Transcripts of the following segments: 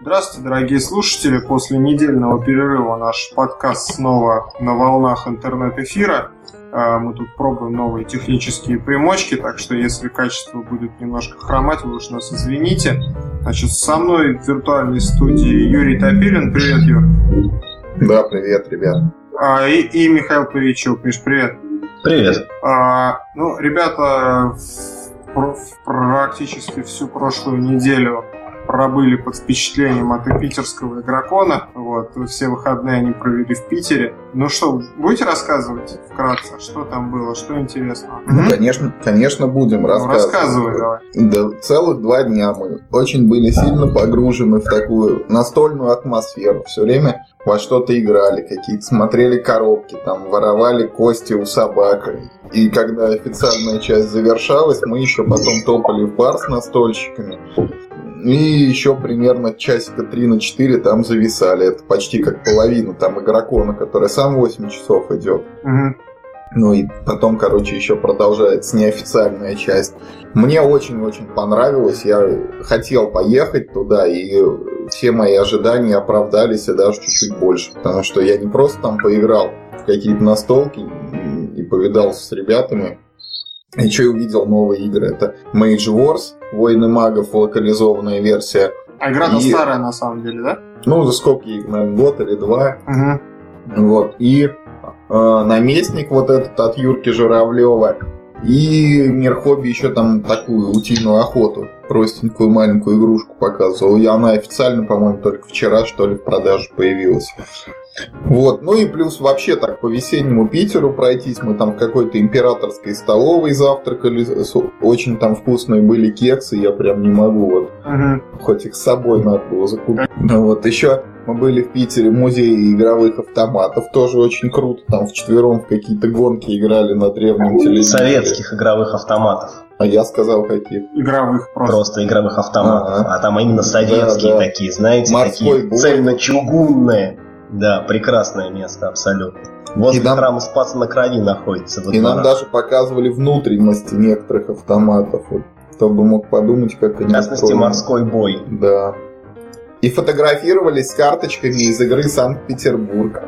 Здравствуйте, дорогие слушатели. После недельного перерыва наш подкаст снова на волнах интернет-эфира. А, мы тут пробуем новые технические примочки, так что если качество будет немножко хромать, вы уж нас извините. Значит, со мной в виртуальной студии Юрий Топилин. Привет, Юр. Да, привет, ребят. А, и, и Михаил Паричук. Миш, привет. Привет. А, ну, ребята, практически всю прошлую неделю пробыли под впечатлением от питерского игрокона. Вот, все выходные они провели в Питере. Ну что, будете рассказывать вкратце, что там было, что интересно? Ну, конечно, конечно, будем ну, рассказывать. Рассказывай давай. Да, целых два дня мы очень были сильно погружены в такую настольную атмосферу. Все время во что-то играли, какие-то смотрели коробки, там воровали кости у собак. И когда официальная часть завершалась, мы еще потом топали в бар с настольщиками. И еще примерно часика 3 на 4 там зависали. Это почти как половина там игрокона, который сам 8 часов идет. Угу. Ну и потом, короче, еще продолжается неофициальная часть. Мне очень-очень понравилось. Я хотел поехать туда, и все мои ожидания оправдались, и даже чуть-чуть больше. Потому что я не просто там поиграл в какие-то настолки и повидался с ребятами, еще и увидел новые игры. Это Mage Wars, Войны магов, локализованная версия. А игра-то и... старая на самом деле, да? Ну, за сколько наверное, год или два. Угу. Вот. И э, наместник вот этот от Юрки Журавлева. И Мир Хобби еще там такую утиную охоту, простенькую маленькую игрушку показывал. И она официально, по-моему, только вчера, что ли, в продаже появилась. Вот, ну и плюс вообще так по весеннему Питеру пройтись, мы там в какой-то императорской столовой завтракали, очень там вкусные были кексы, я прям не могу вот, uh хоть их с собой надо было закупить. Ну вот, еще мы были в Питере в музее игровых автоматов, тоже очень круто, там в четвером в какие-то гонки играли на древнем телевизоре. Советских игровых автоматов. А я сказал каких? Игровых просто. Просто игровых автоматов. А, -а. а там именно советские да, да. такие, знаете, Морской такие цельно-чугунные. Да, прекрасное место, абсолютно. Возле нам, храма Спаса на Крови находится. И нам даже показывали внутренности некоторых автоматов. Вот, кто бы мог подумать, как они В частности, устроены. морской бой. Да. И фотографировались с карточками из игры Санкт-Петербург.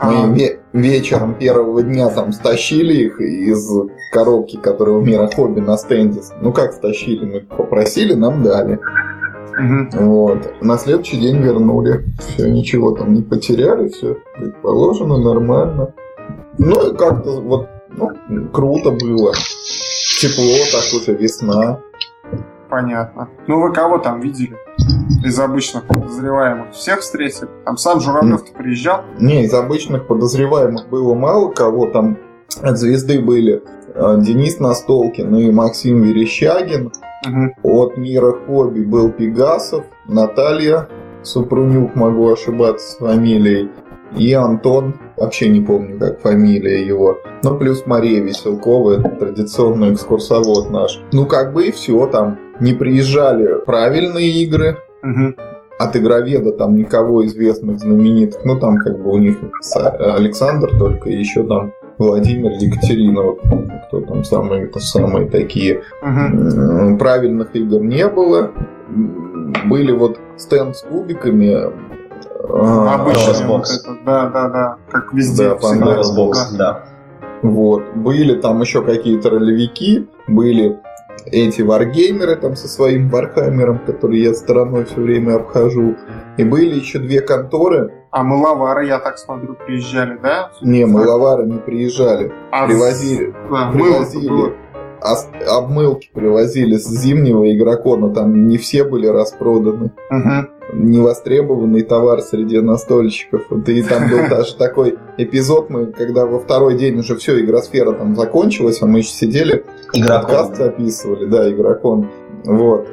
Мы ве- вечером первого дня там стащили их из коробки, которая у Мира Хобби на стенде. Ну как стащили? Мы попросили, нам дали. Угу. Вот. На следующий день вернули. Все, ничего там не потеряли, все как положено, нормально. Ну и как-то вот ну, круто было. Тепло, так уже весна. Понятно. Ну вы кого там видели? Из обычных подозреваемых всех встретили? Там сам Журавлев-то приезжал? Не, из обычных подозреваемых было мало кого. Там от звезды были Денис Настолкин и Максим Верещагин. Угу. От мира хобби был Пегасов, Наталья Супрунюк, могу ошибаться с фамилией, и Антон, вообще не помню, как фамилия его. Ну, плюс Мария Веселкова, традиционный экскурсовод наш. Ну, как бы и все там. Не приезжали правильные игры. Угу. От игроведа там никого известных, знаменитых. Ну, там как бы у них Александр только, еще там Владимир, Екатерина, вот, кто там самые, самые такие. Угу. Правильных игр не было. Были вот стенд с кубиками. А, Обычный вот это, да, да, да, как везде. Да, Pandora's Box, да. Вот. Были там еще какие-то ролевики, были эти варгеймеры там со своим вархаммером, который я стороной все время обхожу. И были еще две конторы, а мыловары, я так смотрю, приезжали, да? Не, мыловары не приезжали. А привозили. Да, привозили. А, обмылки привозили с зимнего игрокона, там не все были распроданы. Угу. Невостребованный товар среди настольщиков. И там был даже такой эпизод, мы, когда во второй день уже все, игросфера там закончилась, а мы еще сидели, игрокон. подкаст записывали, да, игрокон. Вот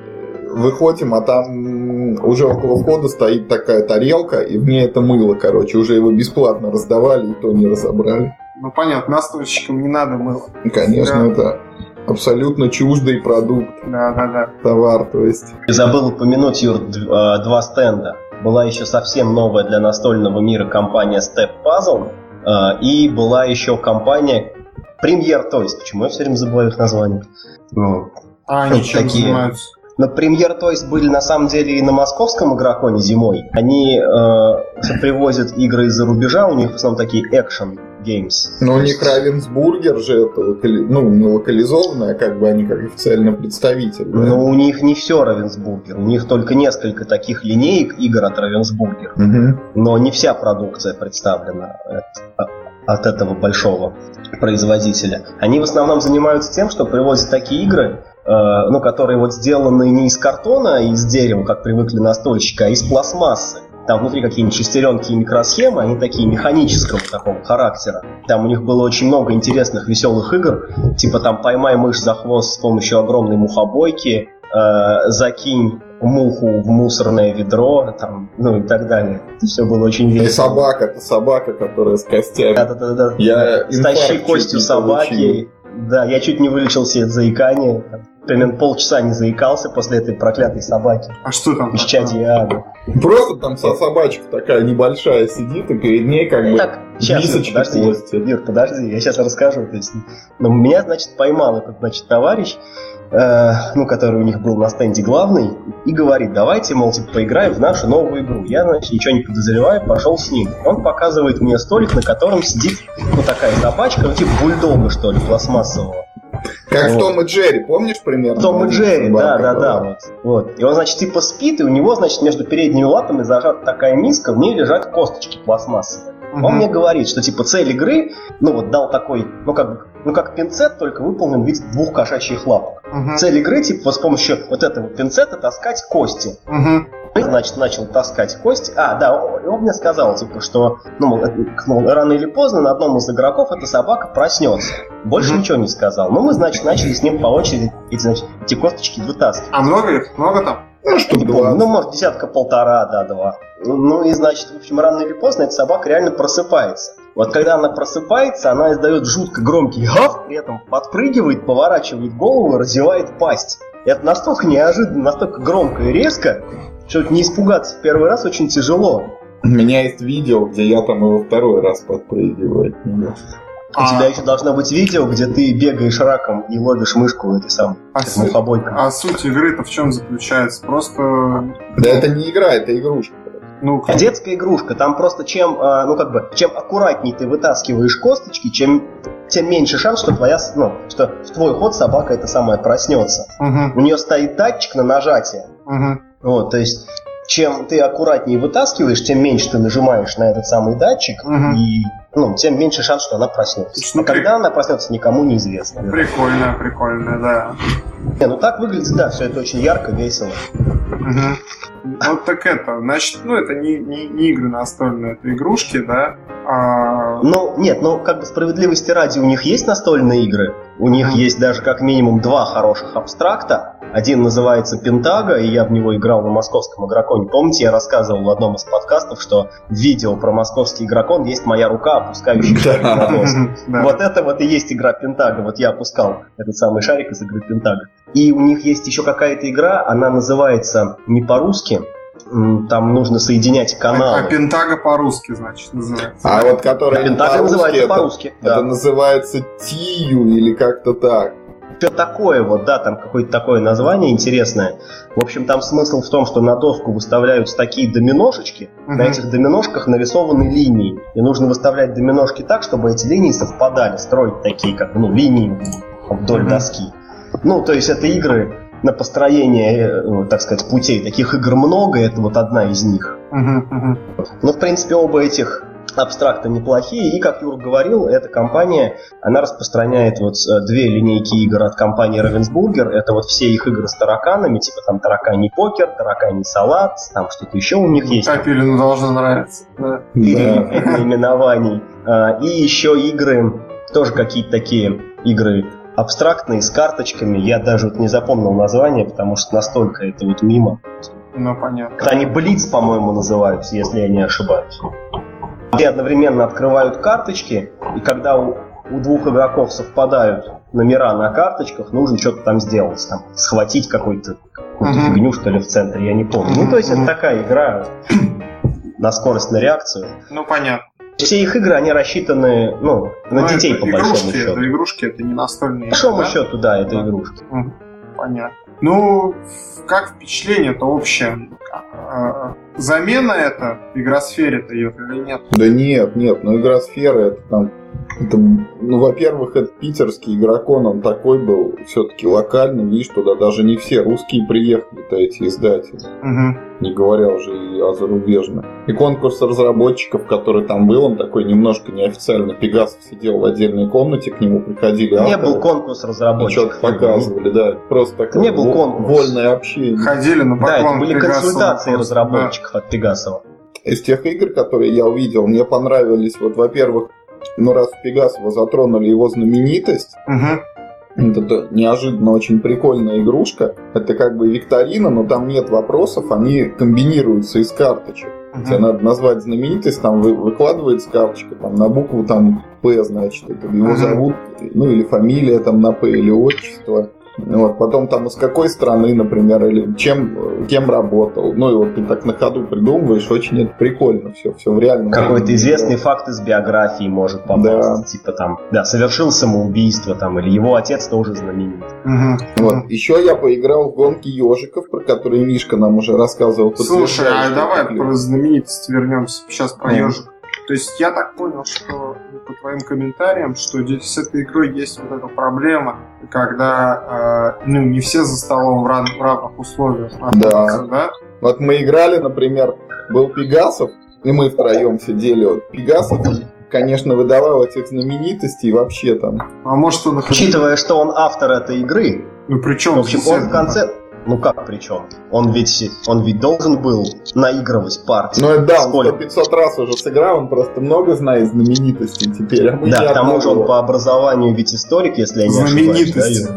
выходим, а там уже около входа стоит такая тарелка, и в ней это мыло, короче. Уже его бесплатно раздавали, и то не разобрали. Ну понятно, настойщикам не надо мыло. Конечно, да. это абсолютно чуждый продукт. Да, да, да. Товар, то есть. Забыл упомянуть, Юр, а, два стенда. Была еще совсем новая для настольного мира компания Step Puzzle, а, и была еще компания Premier Toys. Почему я все время забываю их название? Ну, а они чем такие... занимаются? Но премьер то есть были на самом деле и на московском игроконе зимой. Они э, привозят игры из-за рубежа, у них в основном такие экшен Games. Но у них Равенсбургер же это локали... ну, не локализованное, как бы они как официально представитель. Да? Но у них не все Равенсбургер. У них только несколько таких линеек игр от Равенсбургер. Угу. Но не вся продукция представлена от, от этого большого производителя. Они в основном занимаются тем, что привозят такие игры, ну, которые вот сделаны не из картона, и из дерева, как привыкли настольщики, а из пластмассы. Там внутри какие-нибудь шестеренки и микросхемы, они такие механического такого характера. Там у них было очень много интересных, веселых игр, типа там «Поймай мышь за хвост с помощью огромной мухобойки», э, «Закинь муху в мусорное ведро, там, ну и так далее. Это все было очень весело. И собака, это собака, которая с костями. Да-да-да. Я Стащи костью собаки. Получил. Да, я чуть не вылечился от заикания примерно полчаса не заикался после этой проклятой собаки. А что там? Исчадие ада. Просто там со собачка такая небольшая сидит, и перед ней как бы так, сейчас, подожди, кости. Юр, подожди, я сейчас расскажу. То есть, ну, меня, значит, поймал этот, значит, товарищ, э, ну, который у них был на стенде главный, и говорит, давайте, мол, типа, поиграем в нашу новую игру. Я, значит, ничего не подозреваю, пошел с ним. Он показывает мне столик, на котором сидит, ну, такая собачка, ну, типа бульдога, что ли, пластмассового. Как вот. в Том и Джерри, помнишь примерно? Том и Джерри, да, да, да. Вот, вот. И он, значит, типа спит, и у него, значит, между передними лапами зажата такая миска, в ней лежат косточки пластмассовые. Он мне говорит, что типа цель игры, ну вот дал такой, ну как, ну как пинцет, только выполнен в виде двух кошачьих лапок. Угу. Цель игры, типа, с помощью вот этого пинцета таскать кости. Угу значит, начал таскать кости. А, да, он мне сказал, типа, что ну, ну, рано или поздно на одном из игроков эта собака проснется. Больше mm-hmm. ничего не сказал. Ну, мы, значит, начали с ним по очереди эти, значит, эти косточки вытаскивать. А много их? Много там? Ну, что не помню. Ну, может, десятка-полтора, да, два. Ну, и, значит, в общем, рано или поздно эта собака реально просыпается. Вот когда она просыпается, она издает жутко громкий гав, при этом подпрыгивает, поворачивает голову, разевает пасть. Это настолько неожиданно, настолько громко и резко, что не испугаться в первый раз очень тяжело. У меня есть видео, где я там его второй раз подпрыгиваю от него. У а... тебя еще должно быть видео, где ты бегаешь раком и ловишь мышку в этой самой а мухобойкой. А суть игры-то в чем заключается? Просто... Да это не игра, это игрушка. Ну, как... Детская игрушка. Там просто чем, а, ну как бы, чем аккуратнее ты вытаскиваешь косточки, чем тем меньше шанс, что твоя, ну, что в твой ход собака это самое проснется. Угу. У нее стоит датчик на нажатие. Угу. Вот, то есть чем ты аккуратнее вытаскиваешь, тем меньше ты нажимаешь на этот самый датчик, угу. и ну, тем меньше шанс, что она проснется. Ну, а при... когда она проснется, никому не известно. Прикольно, прикольно, да. Не, ну так выглядит, да, все это очень ярко, весело. Угу. Вот так это, значит, ну это не, не, не игры настольные, это игрушки, да? А... Ну, нет, ну как бы справедливости ради, у них есть настольные игры, у них есть даже как минимум два хороших абстракта. Один называется Пентага, и я в него играл на московском игроконе. Помните, я рассказывал в одном из подкастов, что в видео про московский игрокон есть моя рука, опускающая шарик на доску. Вот это вот и есть игра Пентага. Вот я опускал этот самый шарик из игры Пентага. И у них есть еще какая-то игра, она называется не по-русски, там нужно соединять каналы. А, а Пентага по-русски, значит, называется. А вот которая а Пентага называется по-русски. Это, да. это называется Тию или как-то так. Что такое, вот, да, там какое-то такое название интересное. В общем, там смысл в том, что на доску выставляются такие доминошечки, угу. на этих доминошках нарисованы линии. И нужно выставлять доминошки так, чтобы эти линии совпадали, строить такие, как, ну, линии вдоль угу. доски. Ну, то есть это игры на построение, э, так сказать, путей. Таких игр много, это вот одна из них. Но, в принципе, оба этих абстракта неплохие. И, как Юр говорил, эта компания, она распространяет вот э, две линейки игр от компании Ravensburger. Это вот все их игры с тараканами, типа там тараканий покер, тараканий салат, там что-то еще у них есть. Капелину должно нравиться. Да. Переименований. А, и еще игры, тоже какие-то такие игры абстрактные, с карточками. Я даже вот не запомнил название, потому что настолько это вот мимо. Ну, понятно. Они Блиц, по-моему, называются, если я не ошибаюсь. Все одновременно открывают карточки, и когда у, у двух игроков совпадают номера на карточках, нужно что-то там сделать, там, схватить какую-то какую-то фигню, что ли, в центре, я не помню. Ну, то есть это такая игра на скорость, на реакцию. Ну, понятно. Все их игры, они рассчитаны, ну, на Но детей, по игрушки, большому счету. Это игрушки, это не настольные По большому да? счету, да, это да. игрушки. Понятно. Ну, как впечатление-то общее? А, замена это игросфере-то ее или нет? Да нет, нет, ну игросфера это там это, ну, во-первых, это питерский игрокон, он такой был все-таки локальный, видишь, туда даже не все русские приехали-то эти издатели. Угу. Не говоря уже и о зарубежных. И конкурс разработчиков, который там был, он такой немножко неофициально. Пегасов сидел в отдельной комнате, к нему приходили авторы. Не был конкурс разработчиков. Что-то показывали, да. Просто такое не был конкурс. вольное общение. Ходили на поклон Да, это были Пегасова консультации разработчиков да. от Пегасова. Из тех игр, которые я увидел, мне понравились, вот, во-первых, но раз в Пегасова затронули его знаменитость, угу. это неожиданно очень прикольная игрушка. Это как бы викторина, но там нет вопросов, они комбинируются из карточек. Uh-huh. Тебе надо назвать знаменитость, там вы, выкладывается карточка, там на букву там П, значит, это его uh-huh. зовут, ну или фамилия там на П, или отчество. Вот, потом там из какой страны, например, или чем, кем работал. Ну и вот ты так на ходу придумываешь, очень это прикольно все, все в реальном Какой-то известный факт из биографии может попасть. Да. Типа там, да, совершил самоубийство там, или его отец тоже знаменит. Угу. Вот. Еще я поиграл в гонки ежиков, про которые Мишка нам уже рассказывал. Слушай, а давай про знаменитость вернемся. Сейчас про ежик. То есть я так понял, что ну, по твоим комментариям, что здесь с этой игрой есть вот эта проблема, когда э, ну, не все за столом в, ран, в равных условиях находятся, да. да? Вот мы играли, например, был Пегасов, и мы втроем сидели. Вот Пегасов, конечно, выдавал этих знаменитостей вообще там. А может он... Учитывая, что он автор этой игры, ну при чем? В общем, он в конце... Ну как причем? Он ведь, он ведь должен был наигрывать партии. Ну да, Сколько? он 500 раз уже сыграл, он просто много знает знаменитостей теперь. А да, к тому же он по образованию ведь историк, если я не ошибаюсь.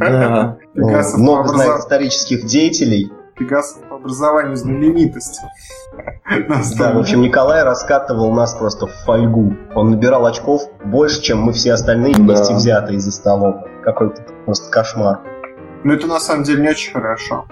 Да? Много знает исторических деятелей. Пегасов по образованию знаменитость. Да, в общем, Николай раскатывал нас просто в фольгу. Он набирал очков больше, чем мы все остальные вместе взятые за столом. Какой-то просто кошмар. Но это на самом деле не очень хорошо.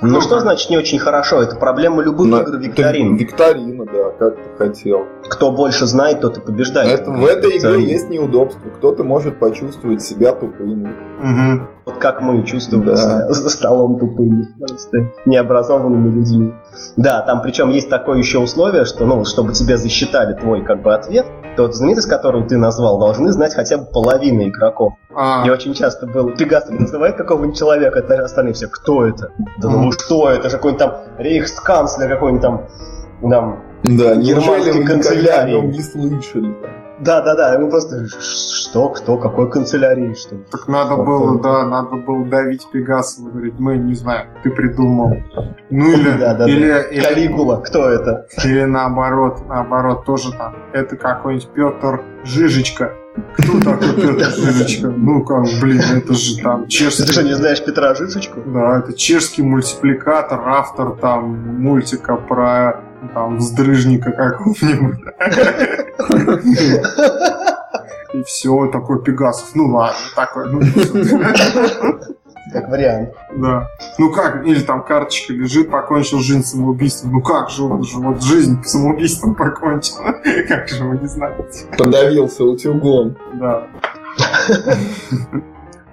Ну, ну что значит не очень хорошо? Это проблема любых на, игр викторин. Викторина, да, как хотел. Кто больше знает, тот и побеждает. Это, в этой игре есть неудобство. Кто-то может почувствовать себя тупым. Угу. Вот как мы чувствуем да. себя за столом тупыми, просто необразованными людьми. Да, там причем есть такое еще условие, что, ну, чтобы тебе засчитали твой как бы ответ, то знаменитость, которую ты назвал, должны знать хотя бы половина игроков. А. Я очень часто был, Пегас называет какого-нибудь человека, это остальные все, кто это? Да ну что это? Какой-нибудь там рейхсканцлер, какой-нибудь там, там да, германской канцелярии. не слышали. Да, да, да. Ему просто что, кто, какой канцелярии, что. Так надо что, было, да, надо было давить Пегасова, говорить, мы не знаем, ты придумал. Ну или, да, да, или, да. или Калигула, кто это? Или наоборот, наоборот, тоже там. Это какой-нибудь Петр Жижечка. Кто такой Петр Жижечка? Ну как, блин, это же там чешский... Ты что, не знаешь Петра Жижечку? Да, это чешский мультипликатор, автор там мультика про там вздрыжника какого-нибудь. И все, такой Пегасов. Ну ладно, такой. Ну, как вариант. Да. Ну как, или там карточка лежит, покончил жизнь самоубийством. Ну как же он же вот жизнь самоубийством покончил? Как же вы не знаете? Подавился утюгом. Да.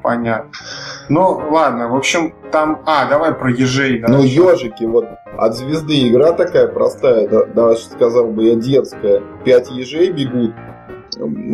Понятно. Ну, ладно, в общем, там... А, давай про ежей. Да? Ну, ежики, вот от звезды игра такая простая, да, даже сказал бы я детская. Пять ежей бегут,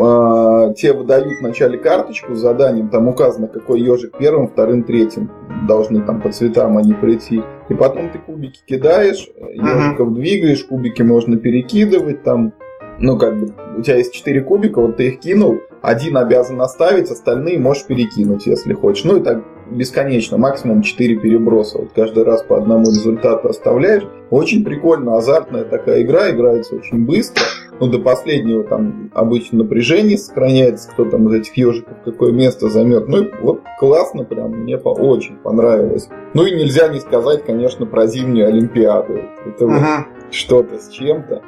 а, те выдают вначале карточку с заданием, там указано, какой ежик первым, вторым, третьим должны там по цветам они прийти. И потом ты кубики кидаешь, ежиков uh-huh. двигаешь, кубики можно перекидывать, там, ну как бы, у тебя есть четыре кубика, вот ты их кинул, один обязан оставить, остальные можешь перекинуть, если хочешь. Ну и так бесконечно, максимум 4 переброса. Вот каждый раз по одному результату оставляешь. Очень прикольно, азартная такая игра, играется очень быстро. Ну, до последнего там обычно напряжение сохраняется, кто там из этих ежиков какое место займет. Ну, и вот классно прям, мне по очень понравилось. Ну и нельзя не сказать, конечно, про зимнюю Олимпиаду. Это uh-huh. вот что-то с чем-то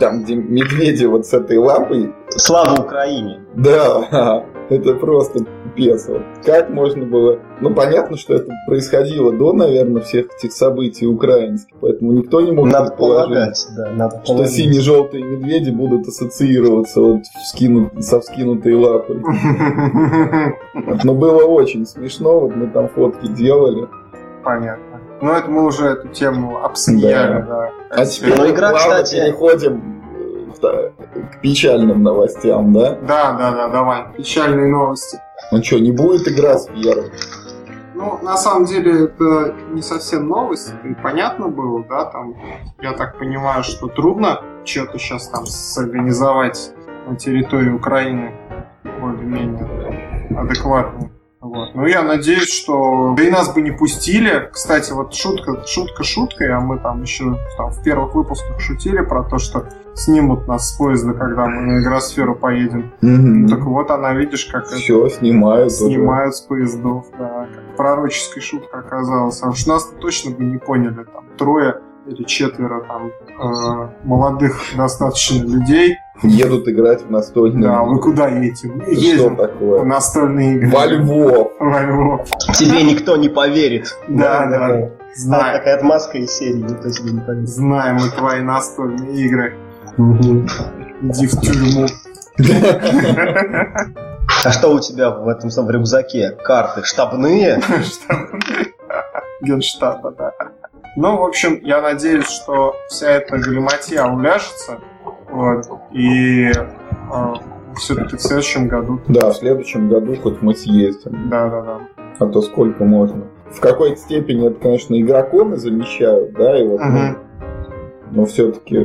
там, где медведи вот с этой лапой. Слава Украине! Да, это просто пипец. Вот. Как можно было... Ну, понятно, что это происходило до, наверное, всех этих событий украинских, поэтому никто не мог надо предположить, да, надо что сине-желтые медведи будут ассоциироваться вот вскинут, со вскинутой лапой. Но было очень смешно, вот мы там фотки делали. понятно. Ну, это мы уже эту тему обсмеяли, да. да. А теперь ну, игра, кстати... переходим к печальным новостям, да? Да, да, да, давай. Печальные новости. Ну что, не будет игра с VR? Ну, на самом деле, это не совсем новость, это и понятно было, да, там, я так понимаю, что трудно что-то сейчас там сорганизовать на территории Украины более-менее адекватно. Вот. Ну, я надеюсь, что... Да и нас бы не пустили. Кстати, вот шутка, шутка шуткой, а мы там еще там, в первых выпусках шутили про то, что снимут нас с поезда, когда мы на игросферу поедем. Mm-hmm. Ну, так вот она, видишь, как Все, это... снимают. Снимают уже. с поездов, да. Как пророческой шутка оказалась. А уж нас точно бы не поняли. Там трое или четверо там э, молодых достаточно людей. Едут играть в настольные Да, вы куда едете? Мы едем Что такое? в настольные игры. Во Львов. Во Львов. Тебе никто не поверит. Да, да. Знаем. Такая отмазка из серии, никто тебе не поверит. Знаем мы твои настольные игры. Иди в тюрьму. А что у тебя в этом самом рюкзаке? Карты штабные? Штабные. Генштаба, да. Ну, в общем, я надеюсь, что вся эта галиматья уляжется, вот, и э, все-таки в следующем году... Да, в следующем году хоть мы съездим. Да, да, да. А то сколько можно. В какой-то степени это, конечно, игроконы замещают, да, и вот, угу. ну, но все-таки...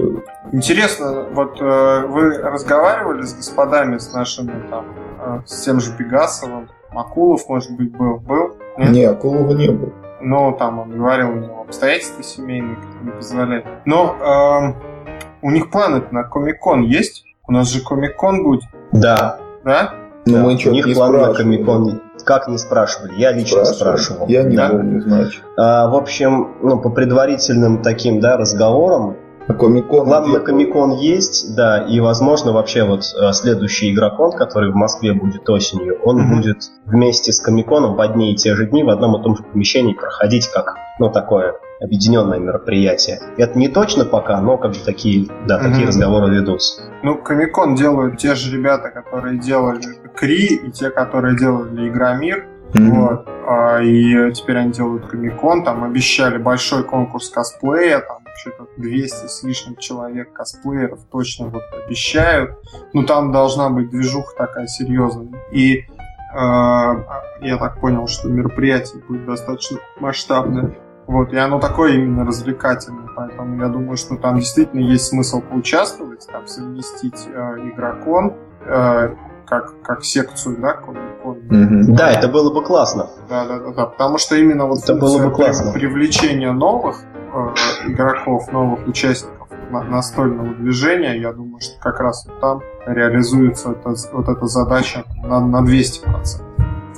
Интересно, вот э, вы разговаривали с господами, с нашими там, э, с тем же Пегасовым, Акулов, может быть, был? Был? Нет, не, Акулова не был но там он говорил, у него обстоятельства семейные не позволяют. Но э, у них планы на Комикон есть? У нас же Комикон будет. Да. Да? Ну, да. мы у них планы на Комикон как не спрашивали? Я лично спрашивал. Я не да? помню, значит. А, в общем, ну, по предварительным таким да, разговорам, а Комикон Ладно, Комикон есть, да, и, возможно, вообще вот э, следующий игрокон, который в Москве будет осенью, он mm-hmm. будет вместе с Комиконом в одни и те же дни в одном и том же помещении проходить как, ну, такое объединенное мероприятие. Это не точно пока, но как бы такие, да, mm-hmm. такие разговоры ведутся. Ну, Комикон делают те же ребята, которые делали Кри, и те, которые делали Игромир. Mm-hmm. Вот. А, и теперь они делают Комикон, там обещали большой конкурс косплея, там что-то 200 с лишним человек косплееров точно вот обещают. Ну, там должна быть движуха такая серьезная. И э, я так понял, что мероприятие будет достаточно масштабное. Вот, и оно такое именно развлекательное, поэтому я думаю, что там действительно есть смысл поучаствовать, там совместить э, игрокон, э, как, как секцию, да, комикон. Mm-hmm. Да, это было бы классно. Да, да, да, да, потому что именно вот это было бы классно. привлечение новых Э, игроков, новых участников настольного движения, я думаю, что как раз вот там реализуется это, вот эта задача на, на 200%.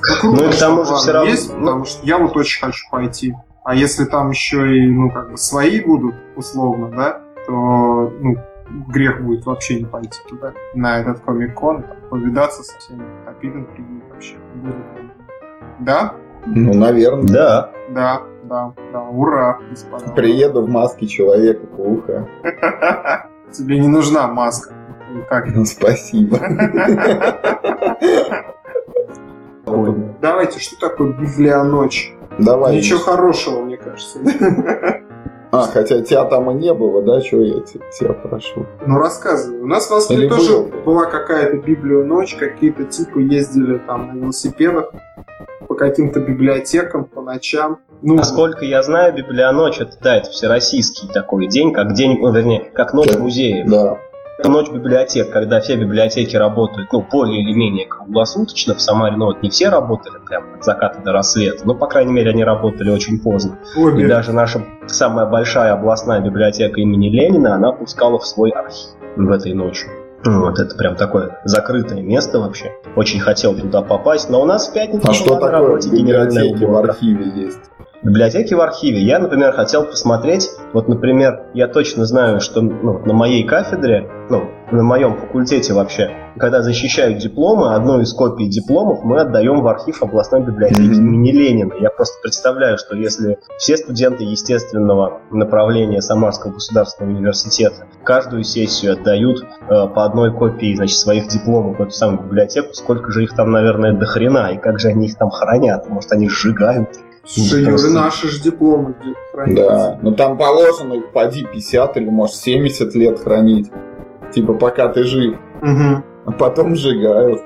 Ну, круто, ну, и к тому же все равно... есть, потому что я вот очень хочу пойти. А если там еще и, ну, как бы свои будут, условно, да, то, ну, грех будет вообще не пойти туда, на этот комик-кон, повидаться со всеми, придут вообще. Да? Ну, наверное. Да. Да, да, да. Ура, господа. Приеду в маске Человека-паука. Тебе не нужна маска. Как? Ну, спасибо. Давайте, что такое Библионочь? Давай. Ничего хорошего, мне кажется. А, хотя тебя там и не было, да? Чего я тебя прошу? Ну, рассказывай. У нас в Москве тоже был? была какая-то библионочь, какие-то типы ездили там на велосипедах по каким-то библиотекам по ночам. Ну, Насколько я знаю, Библионочь это, да, это всероссийский такой день, как день, ну, вернее, как ночь музея. Да. Это ночь библиотек, когда все библиотеки работают, ну, более или менее круглосуточно. В Самаре, ну, вот не все работали прям от заката до рассвета, но, по крайней мере, они работали очень поздно. Обе. И даже наша самая большая областная библиотека имени Ленина, она пускала в свой архив в этой ночи. Вот, это прям такое закрытое место вообще. Очень хотел туда попасть, но у нас в пятницу а что такое работе библиотеки в архиве есть? Библиотеки в архиве. Я, например, хотел посмотреть, вот, например, я точно знаю, что ну, на моей кафедре, ну, на моем факультете вообще, когда защищают дипломы, одну из копий дипломов мы отдаем в архив областной библиотеки mm-hmm. имени Ленина. Я просто представляю, что если все студенты естественного направления Самарского государственного университета каждую сессию отдают э, по одной копии значит, своих дипломов в эту самую библиотеку, сколько же их там, наверное, до хрена, и как же они их там хранят? Может, они сжигают? Слушай, Юры, наши же дипломы хранятся. Да, но там положено их поди 50 или может 70 лет хранить. Типа пока ты жив. Угу. А потом сжигают.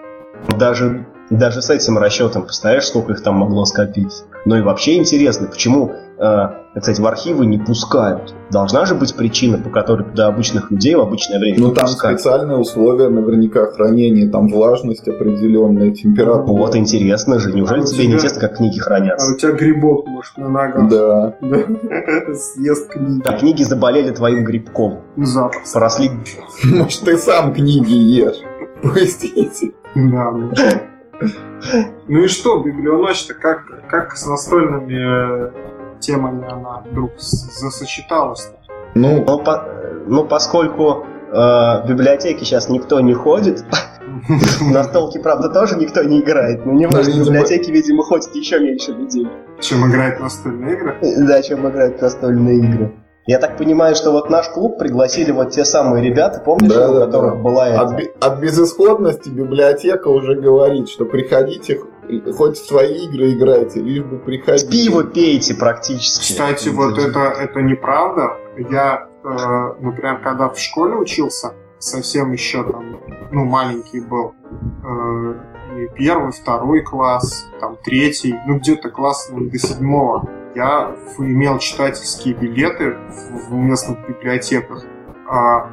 Даже, даже с этим расчетом, представляешь, сколько их там могло скопиться. Ну и вообще интересно, почему э, кстати, в архивы не пускают. Должна же быть причина, по которой туда обычных людей в обычное время Ну там пускают. специальные условия наверняка хранения, там влажность определенная, температура. Вот интересно же, неужели А тебе тебя- не интересно, как книги А хранятся? у тебя грибок, может, на ногах. Да. Да. Съест книги. А книги заболели твоим грибком. Запах. Поросли Может, ты сам книги ешь. Простите. Да, ну. Ну и что, библионочь-то как, как с настольными э, темами она вдруг засочеталась? Ну, Но, по- ну, поскольку э, в библиотеке сейчас никто не ходит, на столке, правда, тоже никто не играет, но не Ну, важно, в видимо- библиотеке, видимо, ходит еще меньше людей. Чем играть в настольные игры? Да, чем играть в настольные игры. Я так понимаю, что вот наш клуб пригласили вот те самые ребята, помнишь, Да, у да, которых да. была эта- от, от безысходности библиотека уже говорит, что приходите, хоть в свои игры играйте, лишь бы приходить. Пиво пейте практически. Кстати, вот это, это неправда. Я, э, например, когда в школе учился, совсем еще там, ну, маленький был, э, и первый, второй класс, там, третий, ну, где-то класс наверное, до седьмого, я имел читательские билеты в, местных библиотеках. А,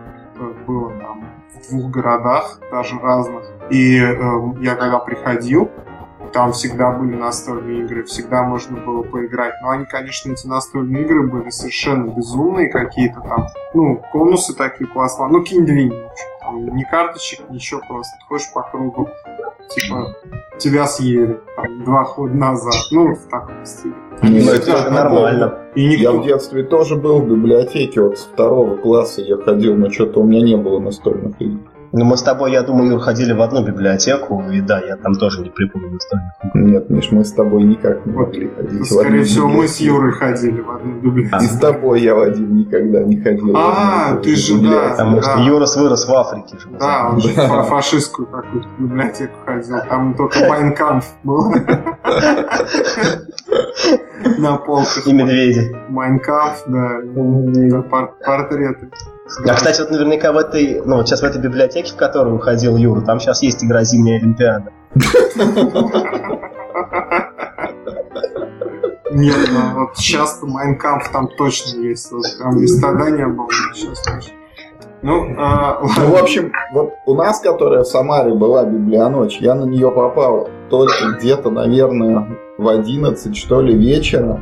было там в двух городах, даже разных. И э, я когда приходил, там всегда были настольные игры, всегда можно было поиграть. Но они, конечно, эти настольные игры были совершенно безумные какие-то там. Ну, конусы такие классные. Ну, кинь-двинь. ни карточек, ничего, просто ты ходишь по кругу. Типа, тебя съели. Там, два хода назад. Ну, в таком стиле. Не, Ну, я это же нормально. И Я никто... в детстве тоже был в библиотеке, вот с второго класса я ходил, но что-то у меня не было настольных игр. Ну, мы с тобой, я думаю, Юр, ходили в одну библиотеку, и да, я там тоже не припомню настольных. Нет, Миш, мы с тобой никак не могли ходить. в Скорее одну всего, мы с. Юрой ходили в одну И библиотеку. с тобой я, Вадим, никогда не ходил. А, ты же, да. Потому что Юра вырос в Африке же. Да, он же в фашистскую какую-то библиотеку ходил. Там только Майн кампф был. На полках. И медведи. Майн кампф, да. да, пор- Портреты. А, кстати, вот наверняка в этой, ну, вот сейчас в этой библиотеке, в которую ходил Юра, там сейчас есть игра «Зимняя Олимпиада». Нет, ну вот сейчас Майн кампф там точно есть. Вот Там есть тогда не было, сейчас точно. Ну, а, Ну, в общем, вот у нас, которая в Самаре была библионочь, я на нее попал только где-то, наверное, в 11, что ли, вечера.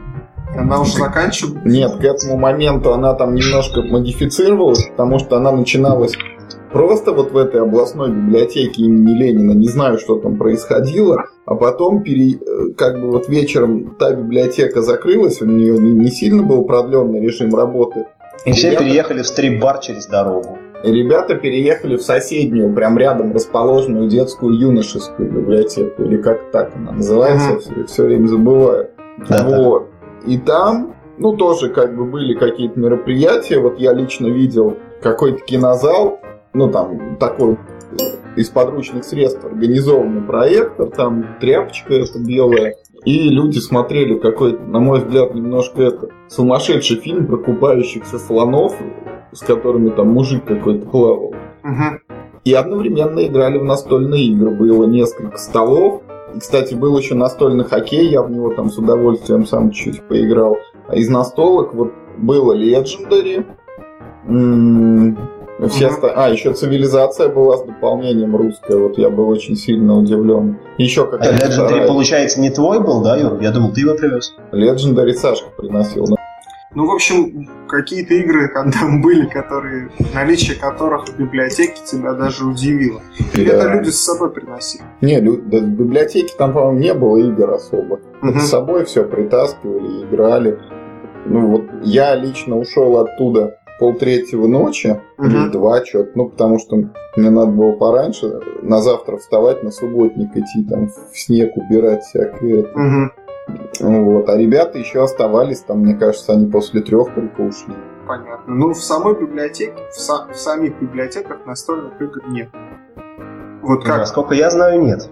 Она уже заканчивается. Нет, к этому моменту она там немножко модифицировалась, потому что она начиналась просто вот в этой областной библиотеке имени Ленина. Не знаю, что там происходило. А потом, пере- э, как бы вот вечером та библиотека закрылась, у нее не, сильно был продленный режим работы. И все Ребята- переехали в стрип-бар через дорогу. Ребята переехали в соседнюю, прям рядом расположенную детскую юношескую библиотеку, или как так она называется, Мгм. все, время забываю. Да, да. вот. И там, ну, тоже как бы были какие-то мероприятия. Вот я лично видел какой-то кинозал, ну, там такой из подручных средств организованный проектор, там тряпочка эта белая, и люди смотрели какой-то, на мой взгляд, немножко это сумасшедший фильм про купающихся слонов, с которыми там мужик какой-то плавал. Мгм. И одновременно играли в настольные игры. Было несколько столов. И, кстати, был еще настольный хоккей, я в него там с удовольствием сам чуть-чуть поиграл. А из настолок вот было Legendary. Все Мгм. оста- А, еще цивилизация была с дополнением русская. Вот я был очень сильно удивлен. Еще А какая-то Legendary, вторая. получается, не твой был, да, Юр? Я думал, ты его привез. Legendary Сашка приносил. Ну, в общем, какие-то игры когда были, которые, наличие которых в библиотеке тебя даже удивило. И Да. это люди с собой приносили. Не, лю- да, в библиотеке там, по-моему, не было игр особо. Мгм. С собой все притаскивали, играли. Ну вот я лично ушел оттуда полтретьего ночи, Мгм. или два что-то, ну потому что мне надо было пораньше на завтра вставать, на субботник идти там в снег убирать всякое. это. Мгм. Вот. А ребята еще оставались там, мне кажется, они после трех только ушли. Понятно. Ну, в самой библиотеке, в, са- в самих библиотеках настольных игр нет. Вот как Насколько я знаю, нет.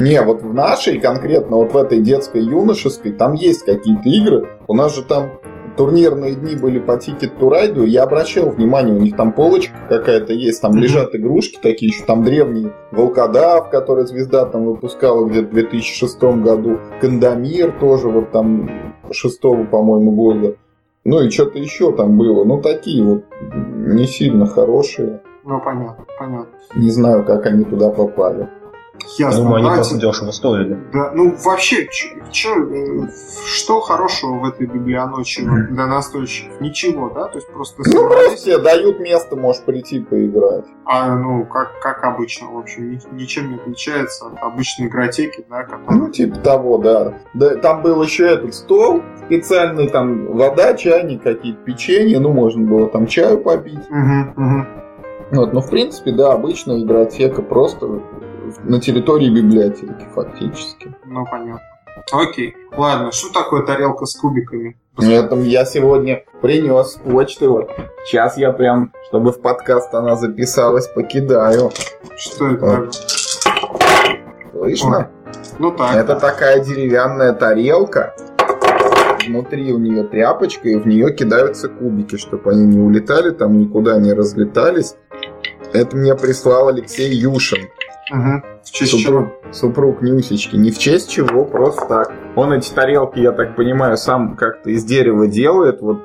Не, вот в нашей конкретно, вот в этой детской юношеской, там есть какие-то игры. У нас же там турнирные дни были по Ticket to Ride, я обращал внимание, у них там полочка какая-то есть, там лежат игрушки такие еще, там древний Волкодав, который звезда там выпускала где-то в 2006 году, Кандамир тоже вот там шестого, по-моему, года. Ну и что-то еще там было. Ну, такие вот не сильно хорошие. Ну, понятно, понятно. Не знаю, как они туда попали. Ясно. Думаю, они просто дешево стоили. Да, ну вообще, ч, ч, э, что хорошего в этой библионочи для настойщиков? Ничего, да? То есть просто... Ну, просто дают место, можешь прийти поиграть. А, ну, как, как обычно, в общем, ничем не отличается от обычной игротеки, да? Которая... Ну, типа того, да. да. Там был еще этот стол специальный, там вода, чайник, какие-то печенья, ну, можно было там чаю попить. Угу, угу. Вот, но в принципе, да, обычная игротека просто на территории библиотеки фактически. Ну, понятно. Окей. Ладно, что такое тарелка с кубиками? Это я сегодня принес почту. Вот. Сейчас я прям, чтобы в подкаст она записалась, покидаю. Что это вот. Слышно? О. Ну так. Это такая деревянная тарелка. Внутри у нее тряпочка, и в нее кидаются кубики, чтобы они не улетали, там никуда не разлетались. Это мне прислал Алексей Юшин. Угу. В честь супруг, чего? Супруг Нюсечки. Не в честь чего, просто так. Он эти тарелки, я так понимаю, сам как-то из дерева делает. Вот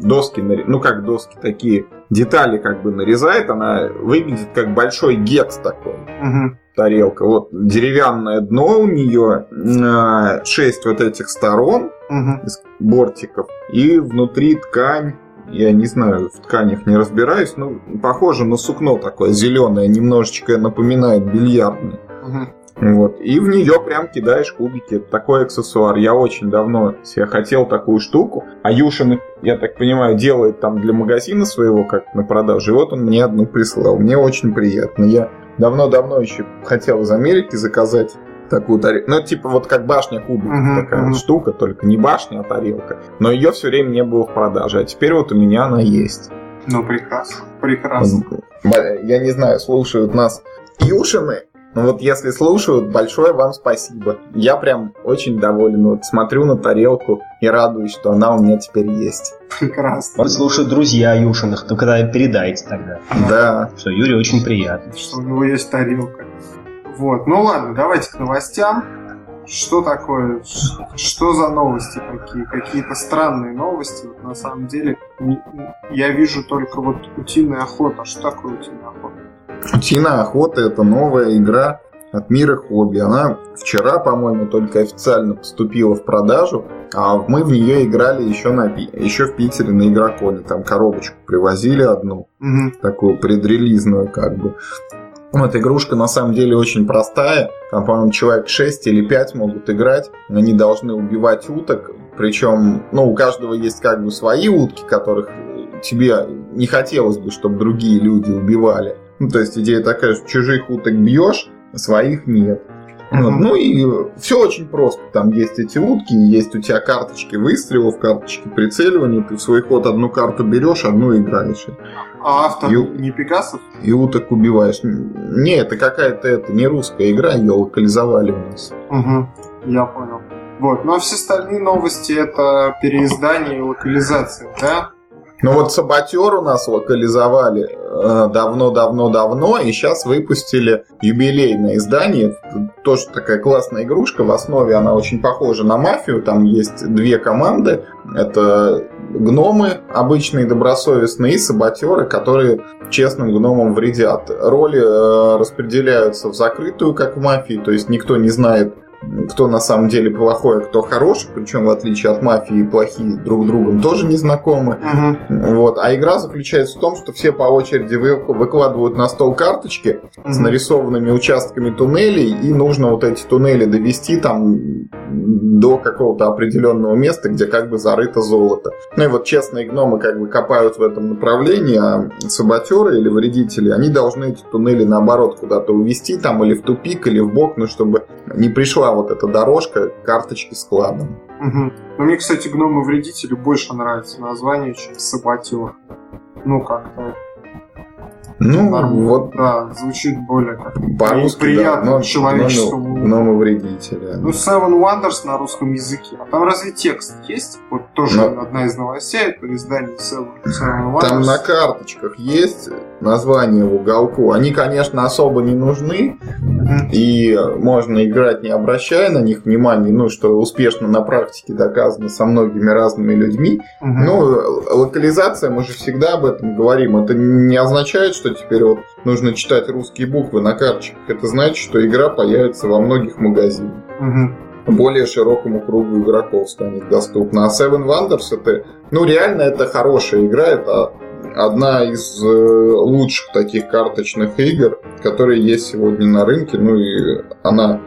доски, ну как доски, такие детали как бы нарезает. Она выглядит как большой гекс такой. Угу. Тарелка. Вот деревянное дно у нее, а, шесть вот этих сторон угу. из бортиков. И внутри ткань я не знаю, в тканях не разбираюсь, но похоже на сукно такое зеленое, немножечко напоминает бильярдный. Угу. Вот. И в нее прям кидаешь кубики. Это такой аксессуар. Я очень давно себе хотел такую штуку. А Юшин, я так понимаю, делает там для магазина своего, как на продажу. И вот он мне одну прислал. Мне очень приятно. Я давно-давно еще хотел из Америки заказать такую тарелку. Ну, типа вот как башня кубиков, uh-huh, такая uh-huh. вот штука, только не башня, а тарелка. Но ее все время не было в продаже, а теперь вот у меня она есть. Ну, прекрасно, прекрасно. Я не знаю, слушают нас Юшины, но вот если слушают, большое вам спасибо. Я прям очень доволен. Вот смотрю на тарелку и радуюсь, что она у меня теперь есть. Прекрасно. Вот слушают друзья Юшиных, то когда передайте тогда. Да. Что Юрий очень приятный. Что у него есть тарелка. Вот, ну ладно, давайте к новостям. Что такое, что за новости такие? Какие-то странные новости. Вот на самом деле я вижу только вот утиная охота. Что такое утиная охота? Утиная охота это новая игра от мира хобби. Она вчера, по-моему, только официально поступила в продажу, а мы в нее играли еще, на, еще в Питере на Игроконе. Там коробочку привозили одну, угу. такую предрелизную как бы. Вот игрушка на самом деле очень простая. Там, по-моему, человек 6 или 5 могут играть. Они должны убивать уток. Причем, ну, у каждого есть как бы свои утки, которых тебе не хотелось бы, чтобы другие люди убивали. Ну, то есть идея такая, что чужих уток бьешь, своих нет. Вот. Ну и все очень просто. Там есть эти утки, есть у тебя карточки выстрелов, карточки прицеливания. Ты в свой ход одну карту берешь, одну играешь. А автор и, не Пегасов? И уток убиваешь. Не, это какая-то это не русская игра, ее локализовали у нас. Угу, я понял. Вот, ну а все остальные новости это переиздание и локализация, да? Ну вот Саботер у нас локализовали э, давно-давно-давно, и сейчас выпустили юбилейное издание. Тоже такая классная игрушка. В основе она очень похожа на мафию. Там есть две команды. Это гномы обычные, добросовестные, и саботеры, которые честным гномам вредят. Роли э, распределяются в закрытую, как в мафии, то есть никто не знает, кто на самом деле плохой, а кто хороший, причем в отличие от мафии плохие друг другом тоже не знакомы. Uh-huh. Вот. А игра заключается в том, что все по очереди выкладывают на стол карточки uh-huh. с нарисованными участками туннелей, и нужно вот эти туннели довести там до какого-то определенного места, где как бы зарыто золото. Ну и вот честные гномы как бы копают в этом направлении, а саботеры или вредители, они должны эти туннели наоборот куда-то увести там или в тупик, или в бок, ну чтобы не пришла вот эта дорожка карточки с кладом. Угу. Ну, мне, кстати, гномы-вредители больше нравится название, чем саботер. Ну, как-то Ну, Норм... вот... Да, звучит более как приятно да, но, человеческому. Но, но, но вредителя. Ну, Seven Wonders на русском языке. А там разве текст есть? Вот тоже но... одна из новостей, это издание Seven, Seven Wonders. Там на карточках есть название в уголку. Они, конечно, особо не нужны, и можно играть, не обращая на них внимания, ну, что успешно на практике доказано со многими разными людьми. Mm-hmm. Ну, локализация, мы же всегда об этом говорим. Это не означает, что теперь вот нужно читать русские буквы на карточках. Это значит, что игра появится во многих магазинах. Угу. Более широкому кругу игроков станет доступна. А Seven Wonders это, ну реально это хорошая игра, это одна из э, лучших таких карточных игр, которые есть сегодня на рынке. Ну и она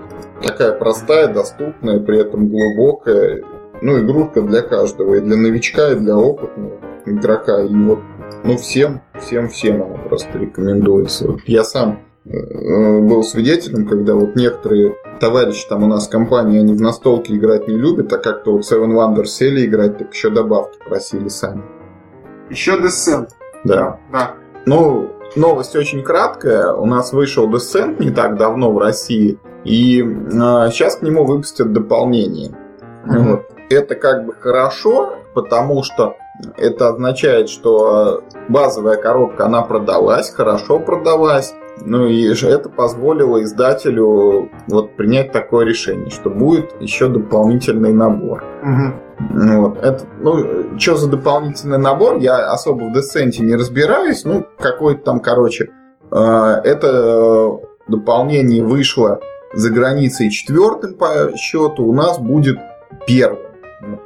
такая простая, доступная, при этом глубокая. Ну, игрушка для каждого, и для новичка, и для опытного игрока. И вот ну, всем, всем, всем она просто рекомендуется. Вот я сам э, был свидетелем, когда вот некоторые товарищи там у нас в компании, они в настолки играть не любят, а как-то вот Seven Wonders сели играть, так еще добавки просили сами. Еще Descent. Да. Да. Ну, новость очень краткая. У нас вышел Descent не так давно в России, и э, сейчас к нему выпустят дополнение. Mm-hmm. Вот. Это как бы хорошо, потому что это означает, что базовая коробка, она продалась, хорошо продалась. Ну и это позволило издателю вот принять такое решение, что будет еще дополнительный набор. Угу. Вот, это, ну, что за дополнительный набор, я особо в Десенте не разбираюсь, ну, какой-то там, короче, э, это дополнение вышло за границей четвертым по счету, у нас будет первым.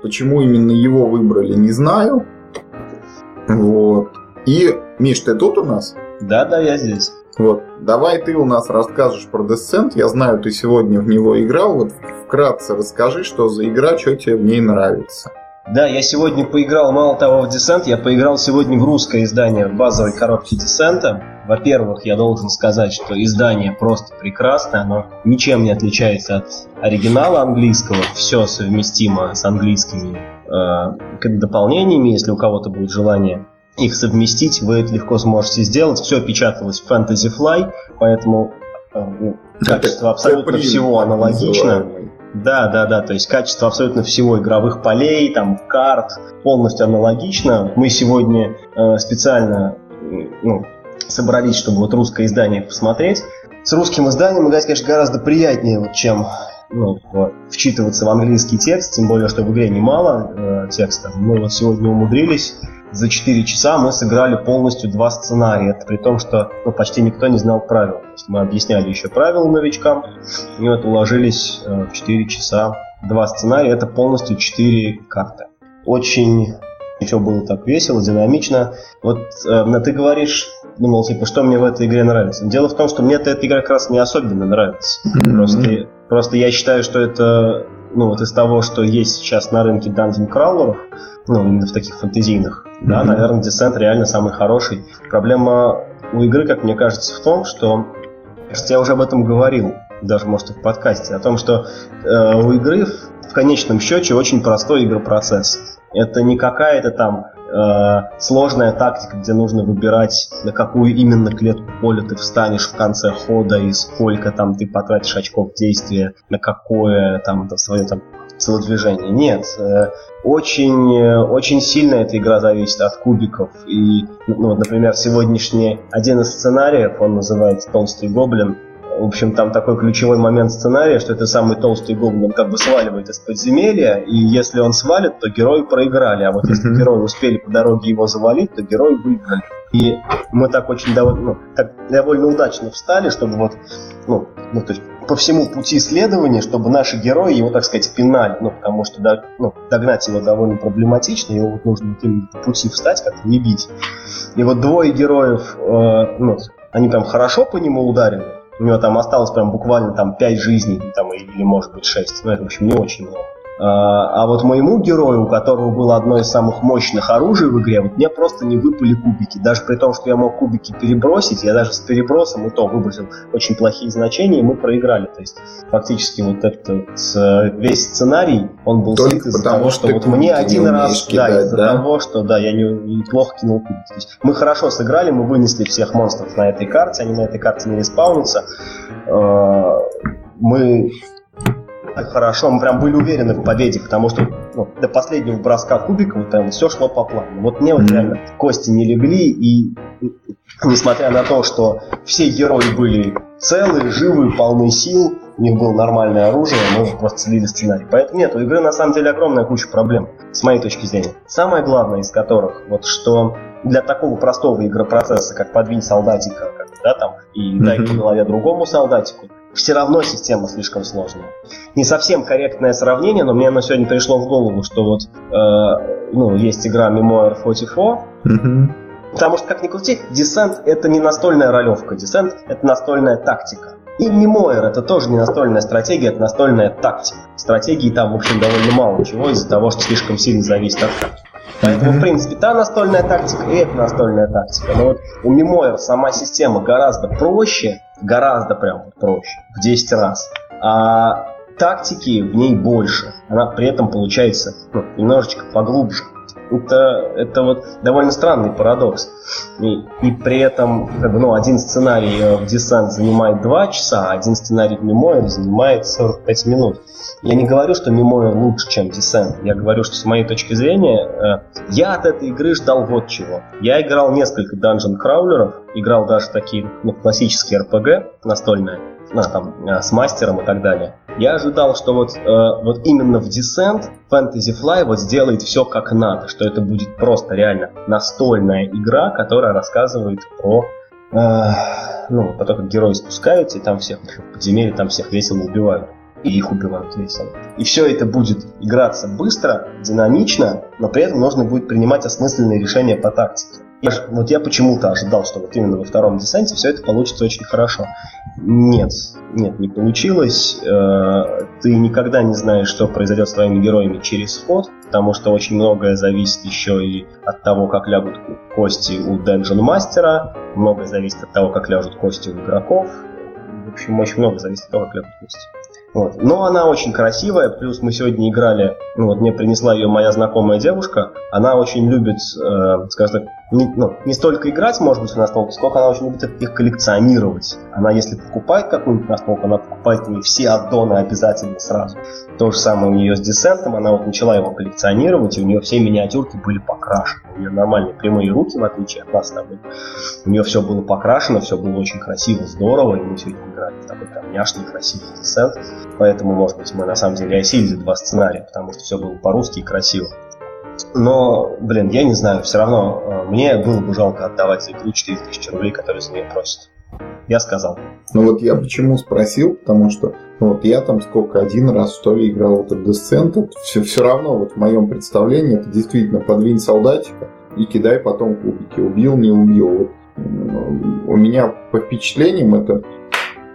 Почему именно его выбрали, не знаю. Вот. И, Миш, ты тут у нас? Да, да, я здесь. Вот, давай ты у нас расскажешь про Descent. Я знаю, ты сегодня в него играл. Вот вкратце расскажи, что за игра, что тебе в ней нравится. Да, я сегодня поиграл, мало того, в Descent, я поиграл сегодня в русское издание базовой коробки Descent. Во-первых, я должен сказать, что издание просто прекрасное, оно ничем не отличается от оригинала английского, все совместимо с английскими э, дополнениями, если у кого-то будет желание их совместить, вы это легко сможете сделать. Все печаталось в Fantasy Fly, поэтому э, ну, качество абсолютно всего аналогично. Да, да, да, то есть качество абсолютно всего игровых полей, там карт полностью аналогично. Мы сегодня э, специально ну, собрались, чтобы вот русское издание посмотреть. С русским изданием играть, конечно, гораздо приятнее, вот, чем ну, вот, вчитываться в английский текст, тем более, что в игре немало э, текста. Мы вот сегодня умудрились за 4 часа мы сыграли полностью два сценария. Это при том, что ну, почти никто не знал правил. То есть мы объясняли еще правила новичкам, и вот уложились э, в 4 часа два сценария. Это полностью 4 карты. Очень все было так весело, динамично. Вот э, ты говоришь, думал, типа, что мне в этой игре нравится. Дело в том, что мне эта игра как раз не особенно нравится. Mm-hmm. Просто, просто я считаю, что это ну вот из того, что есть сейчас на рынке Dungeon Crawler, ну, именно в таких фэнтезийных, mm-hmm. да, наверное, Descent реально самый хороший. Проблема у игры, как мне кажется, в том, что, кажется, я уже об этом говорил, даже, может, и в подкасте, о том, что э, у игры в, в конечном счете очень простой игропроцесс. Это не какая-то там э, сложная тактика, где нужно выбирать, на какую именно клетку поля ты встанешь в конце хода и сколько там ты потратишь очков действия, на какое там свое там телодвижение. Нет, э, очень, э, очень сильно эта игра зависит от кубиков. И, ну, например, сегодняшний один из сценариев, он называется «Толстый гоблин», в общем, там такой ключевой момент сценария, что это самый толстый гоблин, он как бы сваливает из подземелья, и если он свалит, то герои проиграли, а вот если герои успели по дороге его завалить, то герои выиграли. И мы так очень довольно, ну, так довольно удачно встали, чтобы вот, ну, ну, то есть по всему пути следования, чтобы наши герои его, так сказать, пинали, ну, потому что да, ну, догнать его довольно проблематично, его вот нужно по пути встать, как-то не бить. И вот двое героев, э, ну, они там хорошо по нему ударили, у него там осталось прям буквально там 5 жизней, там, или может быть 6. Ну, это, в общем, не очень много. А, а вот моему герою, у которого было одно из самых мощных оружий в игре, вот мне просто не выпали кубики. Даже при том, что я мог кубики перебросить, я даже с перебросом и то выбросил очень плохие значения, и мы проиграли. То есть фактически вот этот весь сценарий, он был Только из-за того, что вот мне один раз, кидать, да, из-за да? того, что да, я не, неплохо кинул кубики. То есть мы хорошо сыграли, мы вынесли всех монстров на этой карте, они на этой карте не респаунятся. А, мы хорошо, мы прям были уверены в победе, потому что ну, до последнего броска кубика вот там все шло по плану. Вот мне вот реально кости не легли, и несмотря на то, что все герои были целые, живые, полны сил, у них было нормальное оружие, мы просто слили сценарий. Поэтому нет, у игры на самом деле огромная куча проблем, с моей точки зрения. Самое главное из которых, вот что для такого простого игропроцесса, как подвинь солдатика, как, да, там, и дай по голове другому солдатику, все равно система слишком сложная. Не совсем корректное сравнение, но мне оно сегодня пришло в голову, что вот э, ну, есть игра Memoir 44, Потому что, как ни крути, десант это не настольная ролевка, десант это настольная тактика. И Memoir это тоже не настольная стратегия, это настольная тактика. Стратегии там, в общем, довольно мало чего из-за того, что слишком сильно зависит от карты. Поэтому, в принципе, та настольная тактика и эта настольная тактика. Но вот у Memoir сама система гораздо проще, гораздо прям проще, в 10 раз. А тактики в ней больше. Она при этом получается ну, немножечко поглубже. Это, это вот довольно странный парадокс. И, и при этом как бы, ну, один сценарий э, в десант занимает 2 часа, а один сценарий в Memoir занимает 45 минут. Я не говорю, что Memoir лучше, чем десант. Я говорю, что с моей точки зрения, э, я от этой игры ждал вот чего. Я играл несколько данжен краулеров, играл даже такие ну, классические RPG настольные, там, э, с мастером и так далее. Я ожидал, что вот, э, вот именно в Descent Fantasy Fly вот сделает все как надо, что это будет просто реально настольная игра, которая рассказывает про э, ну, про то, как герои спускаются, и там всех в подземелье там всех весело убивают. И их убивают весело. И все это будет играться быстро, динамично, но при этом нужно будет принимать осмысленные решения по тактике. Вот я почему-то ожидал, что вот именно во втором десанте все это получится очень хорошо. Нет, нет, не получилось. Э, ты никогда не знаешь, что произойдет с твоими героями через ход, потому что очень многое зависит еще и от того, как лягут кости у Dungeon Мастера, многое зависит от того, как ляжут кости у игроков. В общем, очень много зависит от того, как лягут кости. Вот. Но она очень красивая, плюс мы сегодня играли, ну вот мне принесла ее моя знакомая девушка, она очень любит, э, скажем так, не, ну, не столько играть, может быть, в настолки, сколько она очень любит их коллекционировать. Она, если покупает какую-нибудь настолку, она покупает не все аддоны обязательно сразу. То же самое у нее с десентом, она вот начала его коллекционировать, и у нее все миниатюрки были покрашены. У нее нормальные прямые руки, в отличие от нас тобой. У нее все было покрашено, все было очень красиво, здорово, и мы сегодня играли в такой прям няшный, красивый десент. Поэтому, может быть, мы на самом деле осилили два сценария, потому что все было по-русски и красиво. Но, блин, я не знаю, все равно э, мне было бы жалко отдавать за игру 4000 рублей, которые за нее просят. Я сказал. Ну вот я почему спросил, потому что ну, вот я там сколько, один раз что ли играл в этот Descent, все, все равно вот в моем представлении это действительно подвинь солдатика и кидай потом кубики. Убил, не убил. Вот, у меня по впечатлениям это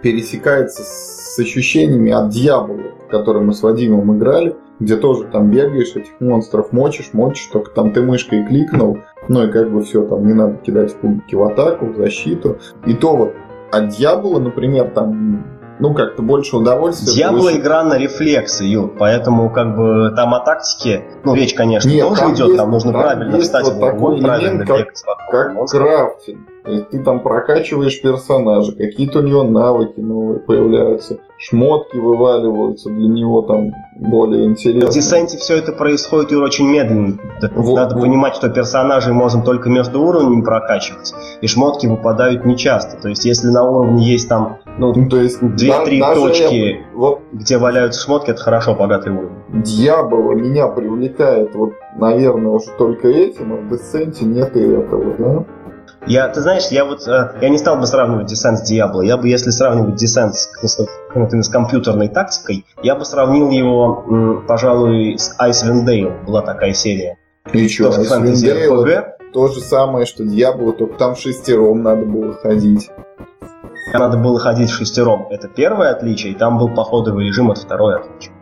пересекается с ощущениями от дьявола, который мы с Вадимом играли где тоже там бегаешь, этих монстров мочишь, мочишь, только там ты мышкой кликнул, ну и как бы все, там не надо кидать кубики в атаку, в защиту. И то вот от Дьявола, например, там ну, как-то больше удовольствия. Дьявол получить. игра на рефлексы, Ю, поэтому как бы там о тактике, ну, речь, конечно, Нет, тоже идет, есть, там нужно там правильно встать вот такой элемент, как, как крафтинг. Ты там прокачиваешь персонажа, какие-то у него навыки новые появляются, шмотки вываливаются для него там более интересно. В Десенте все это происходит очень медленно. Вот, Надо вот. понимать, что персонажей можно только между уровнями прокачивать, и шмотки выпадают нечасто. То есть если на уровне есть там ну, ну то есть две-три точки, я, вот, где валяются шмотки, это хорошо богатый уровень. Дьявола меня привлекает вот, наверное, уже только этим, а в Десенте нет и этого, да? Я, ты знаешь, я вот э, я не стал бы сравнивать Descent с Diablo. Я бы, если сравнивать Descent с, с, с компьютерной тактикой, я бы сравнил его, пожалуй, с Icewind Dale. Была такая серия. И что, Icewind Dale то же самое, что Diablo, только там шестером надо было ходить. Надо было ходить шестером. Это первое отличие, и там был походовый режим, это второе отличие.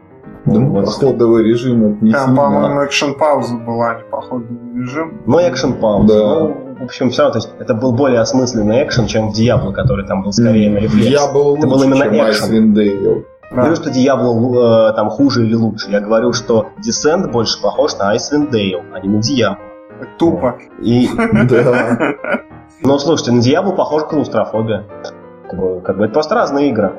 Да, ну, вот. походовый режим это не Там, по-моему, экшен пауза была, а не походовый режим. Ну, экшен пауза. Да. Ну, в общем, все равно, то есть это был более осмысленный экшен, чем в Диабло, который там был скорее на рефлекс. Диабло это был именно экшен. Да. Не говорю, что Диабло э, там хуже или лучше. Я говорю, что Descent больше похож на Icewind Dale, а не на Диабло. Тупо. И... Да. Ну, слушайте, на Диабло похож клаустрофобия. Как бы, как бы это просто разные игры.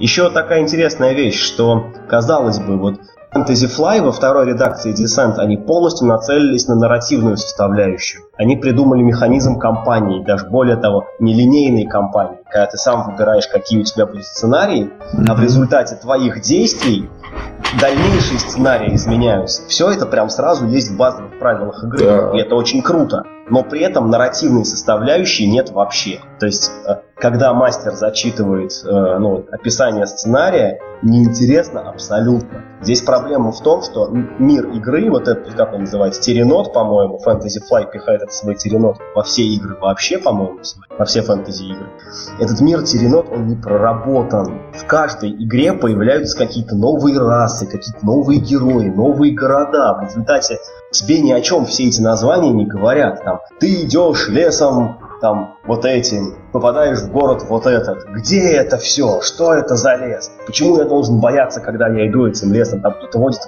Еще такая интересная вещь, что, казалось бы, вот Fantasy Fly во второй редакции Descent, они полностью нацелились на нарративную составляющую. Они придумали механизм кампании, даже более того, нелинейной кампании, когда ты сам выбираешь, какие у тебя будут сценарии, а в результате твоих действий дальнейшие сценарии изменяются. Все это прям сразу есть в базовых правилах игры, да. и это очень круто. Но при этом нарративной составляющей нет вообще. То есть, э, когда мастер зачитывает э, ну, описание сценария, неинтересно абсолютно. Здесь проблема в том, что мир игры, вот этот, как он называется, теренот, по-моему, Fantasy Flight пихает этот свой теренот во все игры вообще, по-моему, во все фэнтези игры. Этот мир теренот, он не проработан. В каждой игре появляются какие-то новые расы, какие-то новые герои, новые города. В результате тебе ни о чем все эти названия не говорят. Там, ты идешь лесом там вот этим, попадаешь в город вот этот. Где это все? Что это за лес? Почему я должен бояться, когда я иду этим лесом? Там кто-то водит,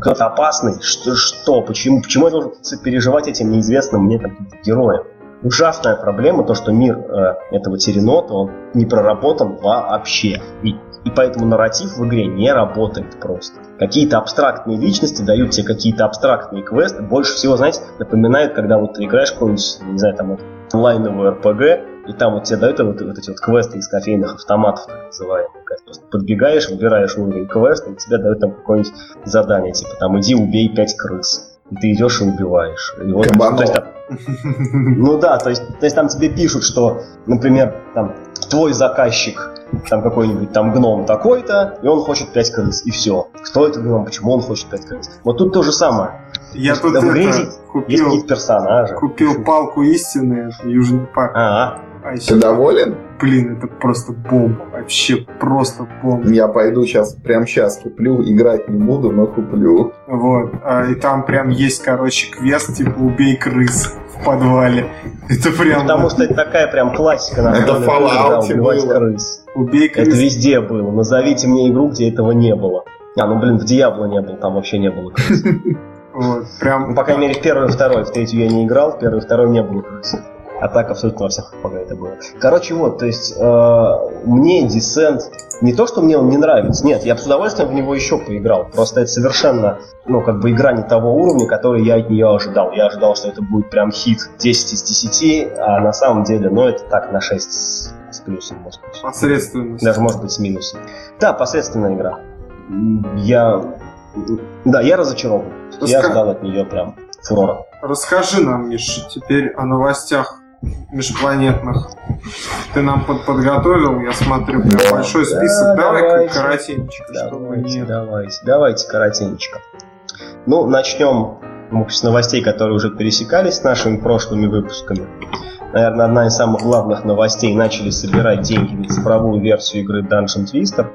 кто-то опасный? Что? что? Почему, почему я должен переживать этим неизвестным мне там, героем? Ужасная проблема то, что мир э, этого теренота, он не проработан вообще. И и поэтому нарратив в игре не работает просто. Какие-то абстрактные личности дают тебе какие-то абстрактные квесты. Больше всего, знаете, напоминает, когда вот ты играешь какой-нибудь, не знаю, там онлайновую РПГ, и там вот тебе дают вот, вот эти вот квесты из кофейных автоматов, так называемые. Просто подбегаешь, выбираешь уровень квеста, и тебе дают там какое-нибудь задание, типа там иди убей пять крыс. И ты идешь и убиваешь. И вот, то есть, там, ну да, то есть, то есть там тебе пишут, что, например, там твой заказчик там какой-нибудь там гном такой-то, и он хочет 5 крыс, и все. Кто это гном, почему он хочет 5 крыс? Вот тут то же самое. Я тут это, купил, есть какие-то персонажи. Купил палку истины, Южный парк. А, а еще... Ты доволен? Блин, это просто бомба. Вообще просто бомба. Я пойду сейчас, прям сейчас куплю. Играть не буду, но куплю. Вот. А, и там прям есть, короче, квест, типа убей крыс в подвале. Это прям... Потому что это такая прям классика. На это Fallout было. крыс. Убей крыс. Это везде было. Назовите мне игру, где этого не было. А, ну блин, в Диабло не было, там вообще не было крыс. Вот, прям... Ну, по крайней мере, в первый и второй. В третью я не играл, в первый и второй не было крыс. А так абсолютно во всех пока это было. Короче, вот, то есть э, мне Descent не то, что мне он не нравится, нет, я бы с удовольствием в него еще поиграл. Просто это совершенно, ну, как бы игра не того уровня, который я от нее ожидал. Я ожидал, что это будет прям хит 10 из 10, а на самом деле, ну, это так, на 6 с, с плюсом, может быть. Посредственность. Даже, может быть, с минусом. Да, посредственная игра. Я... Да, я разочарован. Я ждал от нее прям фурора. Расскажи нам, Миша, теперь о новостях межпланетных. Ты нам под подготовил, я смотрю, прям да, большой список. Да, Давай давайте, коротенечко, давайте, чтобы. Давайте, давайте коротенечко. Ну, начнем с новостей, которые уже пересекались с нашими прошлыми выпусками. Наверное, одна из самых главных новостей. Начали собирать деньги на цифровую версию игры Dungeon Twister.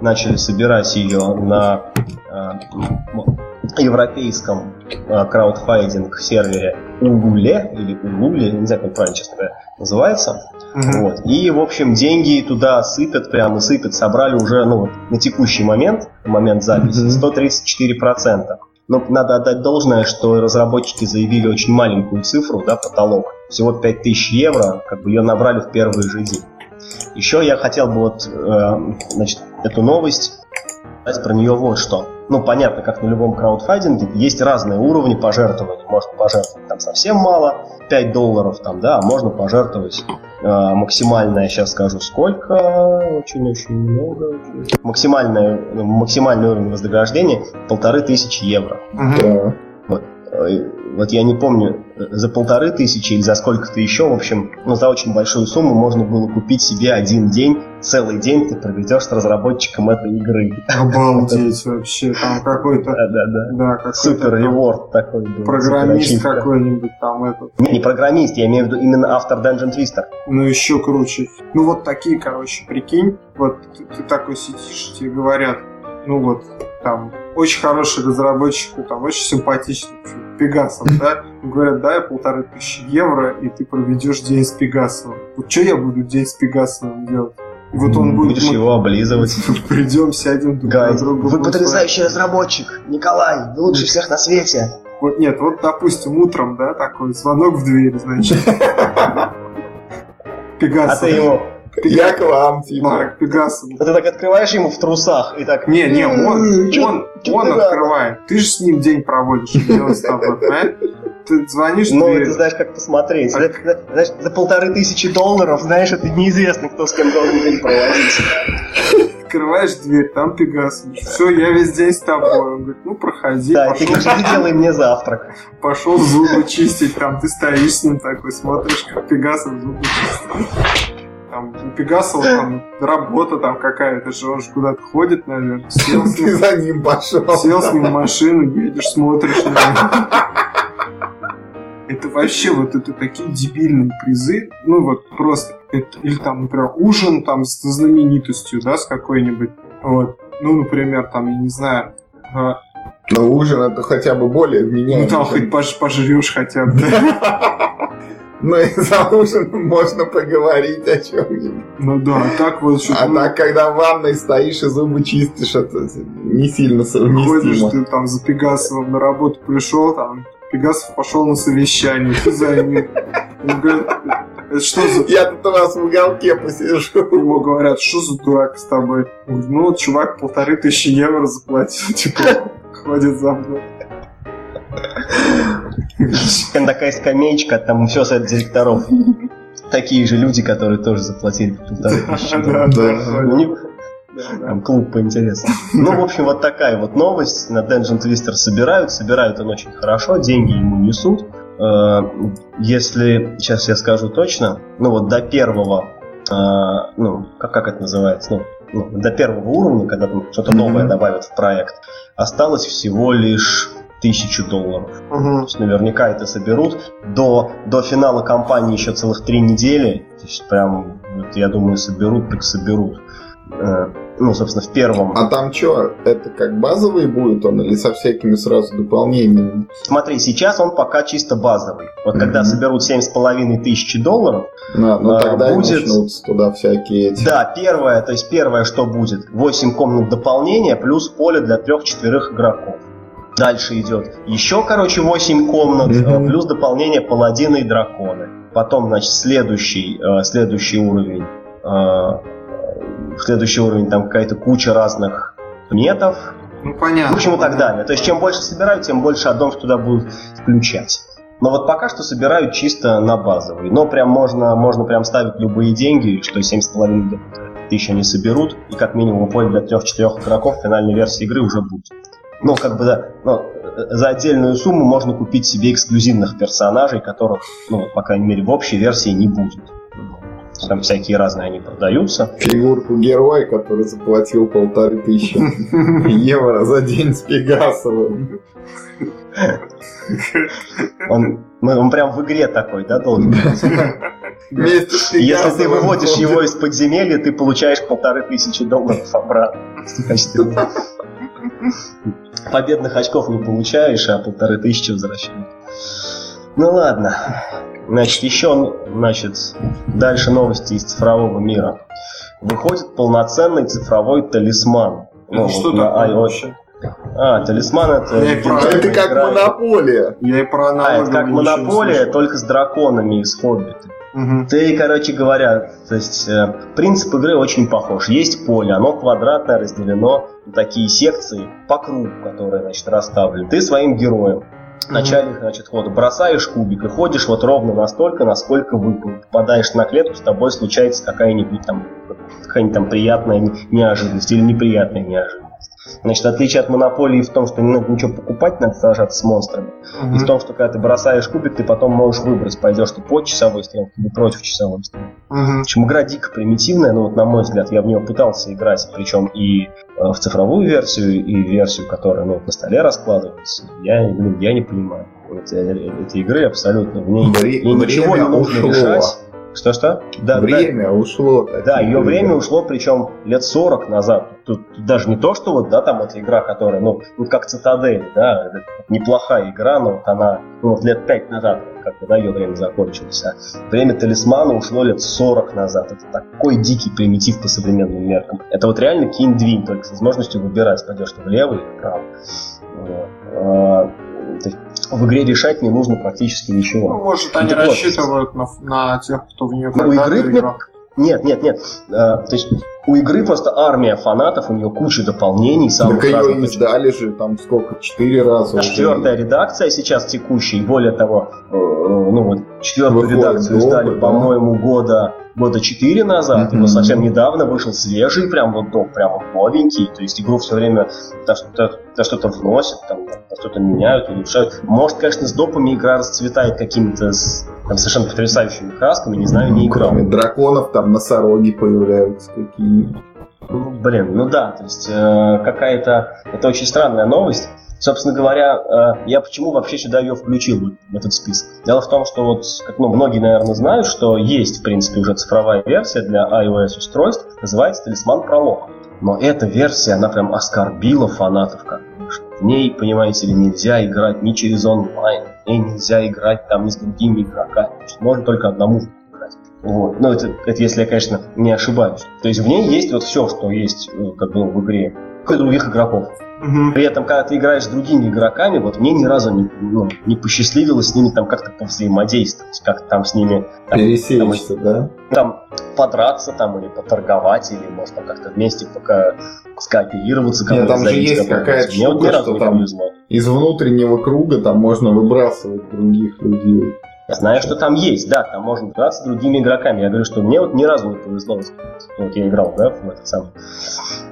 Начали собирать ее на э, европейском э, краудфайдинг сервере Улуле или Улуле, не знаю, как правильно, честно говоря, называется. Mm-hmm. Вот. И, в общем, деньги туда сыпят, прямо сыпят, собрали уже, ну, на текущий момент, момент записи, mm-hmm. 134%. Но надо отдать должное, что разработчики заявили очень маленькую цифру, да, потолок. Всего 5000 евро, как бы ее набрали в первый же день. Еще я хотел бы вот, э, значит, эту новость сказать про нее вот что. Ну, понятно, как на любом краудфандинге, есть разные уровни пожертвований. Можно пожертвовать там совсем мало, 5 долларов там, да, а можно пожертвовать э, максимальное, я сейчас скажу, сколько, очень-очень много. Максимальное, максимальный уровень вознаграждения полторы тысячи евро. Uh-huh. Вот. Э, вот я не помню, за полторы тысячи или за сколько-то еще, в общем, ну, за очень большую сумму можно было купить себе один день, целый день ты проведешь с разработчиком этой игры. Обалдеть вообще, там какой-то... Да-да-да. Да, какой-то Супер реворд такой был. Программист какой-нибудь там этот. Не, не программист, я имею в виду именно автор Dungeon Twister. Ну, еще круче. Ну, вот такие, короче, прикинь, вот ты, ты такой сидишь, тебе говорят, ну вот, там, очень хороший разработчик, там, очень симпатичный, Пегасов, да? Говорят, дай полторы тысячи евро, и ты проведешь день с Пегасовым. Вот что я буду день с Пегасовым делать? И вот он будет... Будешь его облизывать. Придем, сядем друг Гай, на друга. вы потрясающий разработчик, Николай, вы лучше всех на свете. Вот нет, вот, допустим, утром, да, такой звонок в дверь, значит. А Пегасов. ты ему, Я к вам, типа. Марк Пегасов. а ты так открываешь ему в трусах и так... Не, не, он, он, он открывает. Ты же с ним день проводишь, делать с тобой, понимаешь? Ты звонишь Ну, ты знаешь, как посмотреть. А- Знаешь, за полторы тысячи долларов, знаешь, это неизвестно, кто с кем должен день проводить. открываешь дверь, там Пегасов. Все, я весь день с тобой. Он говорит, ну проходи, Да, и ты пошел, говоришь, делай мне завтрак. пошел зубы чистить. Там ты стоишь с ним такой, смотришь, как Пегасов зубы чистит. Там у Пегасова там работа там какая-то же, он же куда-то ходит, наверное. Сел с ним, за ним пошел. сел с ним в машину, едешь, смотришь на него. Это вообще вот это такие дебильные призы, ну вот просто, это, или там, например, ужин там с знаменитостью, да, с какой-нибудь, вот, ну, например, там, я не знаю, а, Но ужин это хотя бы более ну вменяемый. там хоть пож- пожрешь хотя бы, да. Ну и за ужином можно поговорить о чем-нибудь. Ну да, а так вот что А так, когда в ванной стоишь и зубы чистишь, это не сильно ходишь, совместимо. ты там за Пегасовым на работу пришел, там, Пегасов пошел на совещание, ты за ним. Это что за... Я тут у вас в уголке посижу. Ему говорят, что за дурак с тобой? Ну вот чувак полторы тысячи евро заплатил, типа, ходит за мной. Такая скамеечка, там все совет директоров. Такие же люди, которые тоже заплатили полторы тысячи долларов. Там клуб по интересам. Ну, в общем, вот такая вот новость. На Dungeon Twister собирают. Собирают он очень хорошо, деньги ему несут. Э, Если, сейчас я скажу точно, ну вот до первого, э, ну, как, как это называется, ну, ну, до первого уровня, когда там что-то новое добавят в проект, осталось всего лишь тысячу долларов. То Мгм. есть наверняка это соберут. До, до финала кампании еще целых три недели. То есть прям, вот, я думаю, соберут, так соберут. Э, Ну, собственно, в первом. А там что, это как базовый будет он или со всякими сразу дополнениями? Смотри, сейчас он пока чисто базовый. Вот когда Мгм. соберут 7,5 тысячи долларов, На, ну А, тогда будет- начнутся туда всякие эти. да, первое, то есть первое, что будет, 8 комнат дополнения плюс поле для трех-четверых игроков. Дальше идет еще, короче, 8 комнат, э, плюс дополнение паладины и драконы. Потом, значит, следующий, э, следующий уровень. э, Следующий уровень, там какая-то куча разных метов, Ну, понятно. В общем, и так далее. То есть, чем больше собирают, тем больше аддонов туда будут включать. Но вот пока что собирают чисто на базовый. Но прям можно, можно прям ставить любые деньги, что 7,5 тысяч они соберут, и как минимум поле для трех-четырех игроков в финальной версии игры уже будет. Ну, как бы, да, э, за отдельную сумму можно купить себе эксклюзивных персонажей, которых, ну, по крайней мере, в общей версии не будет. Там всякие разные они продаются. Фигурку героя, который заплатил полторы тысячи евро за день с Пегасовым. Он, ну, он прям в игре такой, да, должен быть? Если ты выводишь его из подземелья, ты получаешь полторы тысячи долларов обратно. в качестве награды. Победных очков не получаешь, а полторы тысячи возвращаешь. Ну ладно. Значит, еще, значит, дальше новости из цифрового мира. Выходит полноценный цифровой талисман. Ну, Это что вот на такое iOS. вообще? А, талисман это... Я и про- Это как игра. монополия. Я и про А, аналоговые это как монополия, только с драконами из Хоббита. Мгм. Ты, короче говоря, то есть э, принцип игры очень похож. Есть поле, оно квадратное, разделено на такие секции по кругу, которые, значит, расставлены. Ты своим героем в начале, значит, хода бросаешь кубик и ходишь вот ровно настолько, насколько выпал. Попадаешь на клетку, с тобой случается какая-нибудь там какая-нибудь там приятная не- неожиданность или неприятная неожиданность. Значит, отличие от монополии в том, что не надо ничего покупать, надо сражаться с монстрами. И в том, что когда ты бросаешь кубик, ты потом можешь выбрать, пойдешь ты под часовой стрелкой или против часовой стрелки. Мгм. В общем, игра дико примитивная, но вот на мой взгляд, я в нее пытался играть, причем и э, в цифровую версию, и версию, которая ну, на столе раскладывается. Я, блин, я не понимаю этой, этой игры абсолютно. В ней, Вре- в ней ничего не время нужно ушло. решать. Что-что? Да, время да, ушло. Да, ее время ушло, причем лет 40 назад. Тут, тут даже не то, что вот, да, там эта игра, которая, ну, ну как Цитадель, да, неплохая игра, но вот она, ну, вот лет 5 назад, как бы, да, ее время закончилось. А время талисмана ушло лет 40 назад. Это такой дикий примитив по современным меркам. Это вот реально кинь-двинь, только с возможностью выбирать, пойдешь ты влево или вправо. Вот. А, в игре решать не нужно практически ничего. Ну, может, они так рассчитывают на, на тех, кто в нее ну, игры играл. Нет, нет, нет. А, то есть у игры просто армия фанатов, у нее куча дополнений. Самых так разных. ее издали же там сколько, четыре раза. Четвертая уже. редакция сейчас текущая, и более того, э, ну вот четвертую Выходит редакцию издали, да? по-моему, года года четыре назад, mm-hmm. но совсем недавно вышел свежий, прям вот доп, прям вот новенький, то есть игру все время то что-то, то что-то вносят, там, что-то меняют, улучшают. Может, конечно, с допами игра расцветает какими-то там, совершенно потрясающими красками, не знаю, не играл. Кроме драконов там носороги появляются какие ну, блин, ну да, то есть э, какая-то... Это очень странная новость. Собственно говоря, э, я почему вообще сюда ее включил в этот список? Дело в том, что вот, как ну, многие, наверное, знают, что есть, в принципе, уже цифровая версия для iOS устройств, называется «Талисман Пролог». Но эта версия, она прям оскорбила фанатов, как В ней, понимаете ли, нельзя играть ни через онлайн, в ней нельзя играть там ни с другими игроками. Можно только одному играть. Вот. Ну, это, это если я, конечно, не ошибаюсь. То есть в ней есть вот все, что есть э, как бы, в игре других игроков. Угу. При этом, когда ты играешь с другими игроками, вот мне ни разу не, ну, не посчастливилось с ними там как-то повзаимодействовать, как там с ними... Там, Пересечься, там, да? Там подраться там или поторговать, или может там как-то вместе пока скооперироваться. Нет, там же есть какая-то штука, что там из внутреннего круга там можно выбрасывать других людей. Я знаю, что там есть, да, там можно играться с другими игроками. Я говорю, что мне вот ни разу не повезло. Вот я играл, да, в этот самый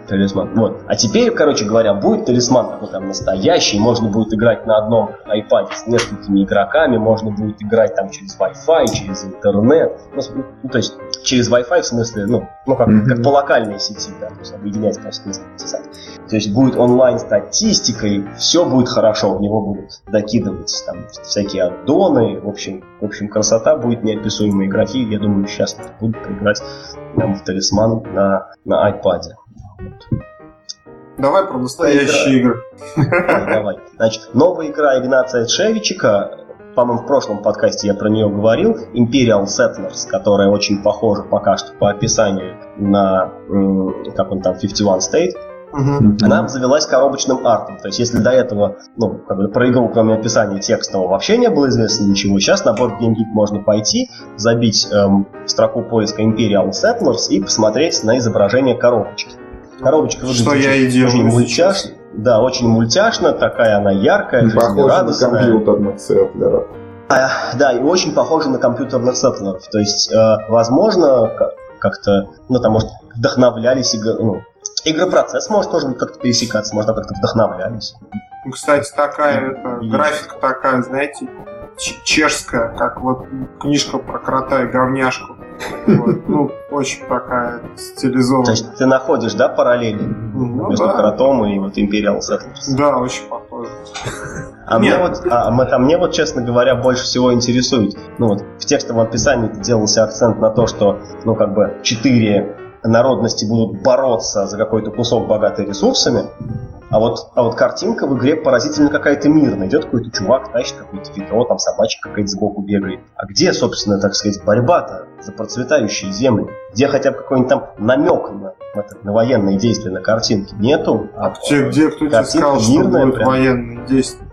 талисман. Вот. А теперь, короче говоря, будет талисман такой там настоящий, можно будет играть на одном iPad с несколькими игроками, можно будет играть там через Wi-Fi, через интернет. Ну, ну то есть через Wi-Fi в смысле, ну, ну как, mm-hmm. как по локальной сети, да, то есть объединять просто несколько сайтов. То есть будет онлайн-статистика, все будет хорошо, в него будут докидывать там всякие аддоны, в общем, в общем, красота будет неописуемой игроки. Я думаю, сейчас будут играть нам в талисман на, на iPad. Давай про настоящие игры. Давай. Значит, новая игра Игнация Шевичика, по-моему, в прошлом подкасте я про нее говорил, Imperial Settlers, которая очень похожа пока что по описанию на, как он там, 51 State. Угу. Она обзавелась коробочным артом. То есть, если до этого, ну, как бы про игру, кроме описания текстового, вообще не было известно ничего, сейчас на Board Game Geek можно пойти, забить эм, строку поиска Imperial Settlers и посмотреть на изображение коробочки. Коробочка выглядит Что я и делаю очень мультяшно. Да, очень мультяшно, такая она яркая, жизнерадостная. на компьютерных сеттлеров. А, да, и очень похожа на компьютерных сеттлеров. То есть, э, возможно, как-то, ну, там, может, вдохновлялись, ну, игропроцесс может тоже как-то пересекаться, можно как-то вдохновлялись. Ну, кстати, такая, это, графика такая, знаете, чешская, как вот книжка про крота и говняшку. Вот, ну, очень такая стилизованная. То есть ты находишь, да, параллели ну, между да. кротом и вот Imperial Settlers? Да, очень похоже. А мне, вот, а, а мне вот, честно говоря, больше всего интересует, ну вот в текстовом описании делался акцент на то, что, ну как бы, четыре народности будут бороться за какой-то кусок богатый ресурсами, а вот, а вот картинка в игре поразительно какая-то мирная. Идет какой-то чувак, тащит какое-то ведро, там собачка какая-то сбоку бегает. А где, собственно, так сказать, борьба-то за процветающие земли? Где хотя бы какой-нибудь там намек на, на, на военные действия на картинке? Нету. А, а где, где кто тебе сказал, что будут прям. военные действия?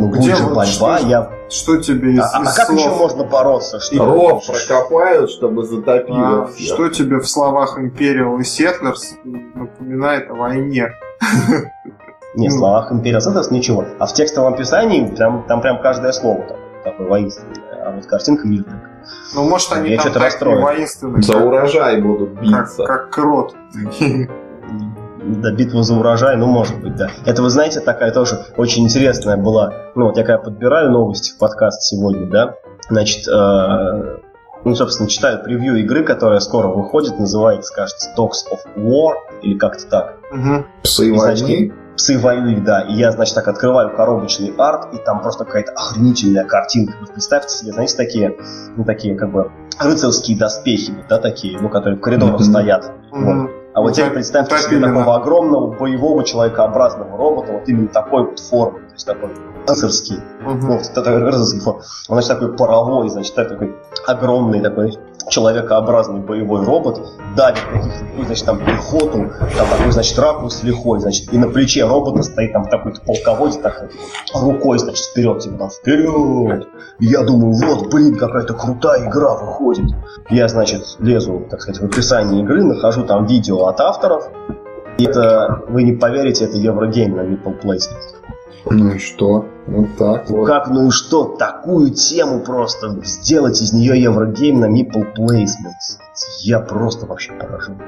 Ну, где же борьба? Что, я... что тебе из, а, из а как еще можно бороться? Что Ров прокопают, чтобы затопило. А, что тебе в словах Imperial и Settlers напоминает о войне? Не, в словах Imperial Settlers ничего. А в текстовом описании прям, там прям каждое слово такое воинственное. А вот картинка мирная. Ну, может, они я там такие воинственные. За урожай будут биться. Как, как крот. Да, битва за урожай, ну, может быть, да. Это, вы знаете, такая тоже очень интересная была. Ну, вот я когда подбираю новости в подкаст сегодня, да, значит, э, ну, собственно, читаю превью игры, которая скоро выходит, называется, кажется, Dogs of War, или как-то так. Угу. Псы войны? псы воюют, да. И я, значит, так открываю коробочный арт, и там просто какая-то охренительная картинка. Вы представьте себе, знаете, такие, ну, такие, как бы, рыцарские доспехи, да, такие, ну, которые в коридорах mm-hmm. стоят. Mm-hmm. Вот. А вот теперь представьте себе такого огромного боевого человекообразного робота, вот именно такой вот формы, то есть такой рыцарский. Угу. Вот, такой рыцарский форм. Он, значит, такой паровой, значит, такой огромный такой человекообразный боевой робот давит каких-то, значит, там пехоту, там такой, значит, ракурс лихой, значит, и на плече робота стоит там такой-то полководец, так рукой, значит, вперед, типа там, вперед! И я думаю, вот, блин, какая-то крутая игра выходит. Я, значит, лезу, так сказать, в описание игры, нахожу там видео от авторов, и это, вы не поверите, это Еврогейм на Meeple Placement. Ну и что? Вот так вот. Как, ну и что? Такую тему просто сделать из нее Еврогейм на Meeple Placement. Я просто вообще поражен.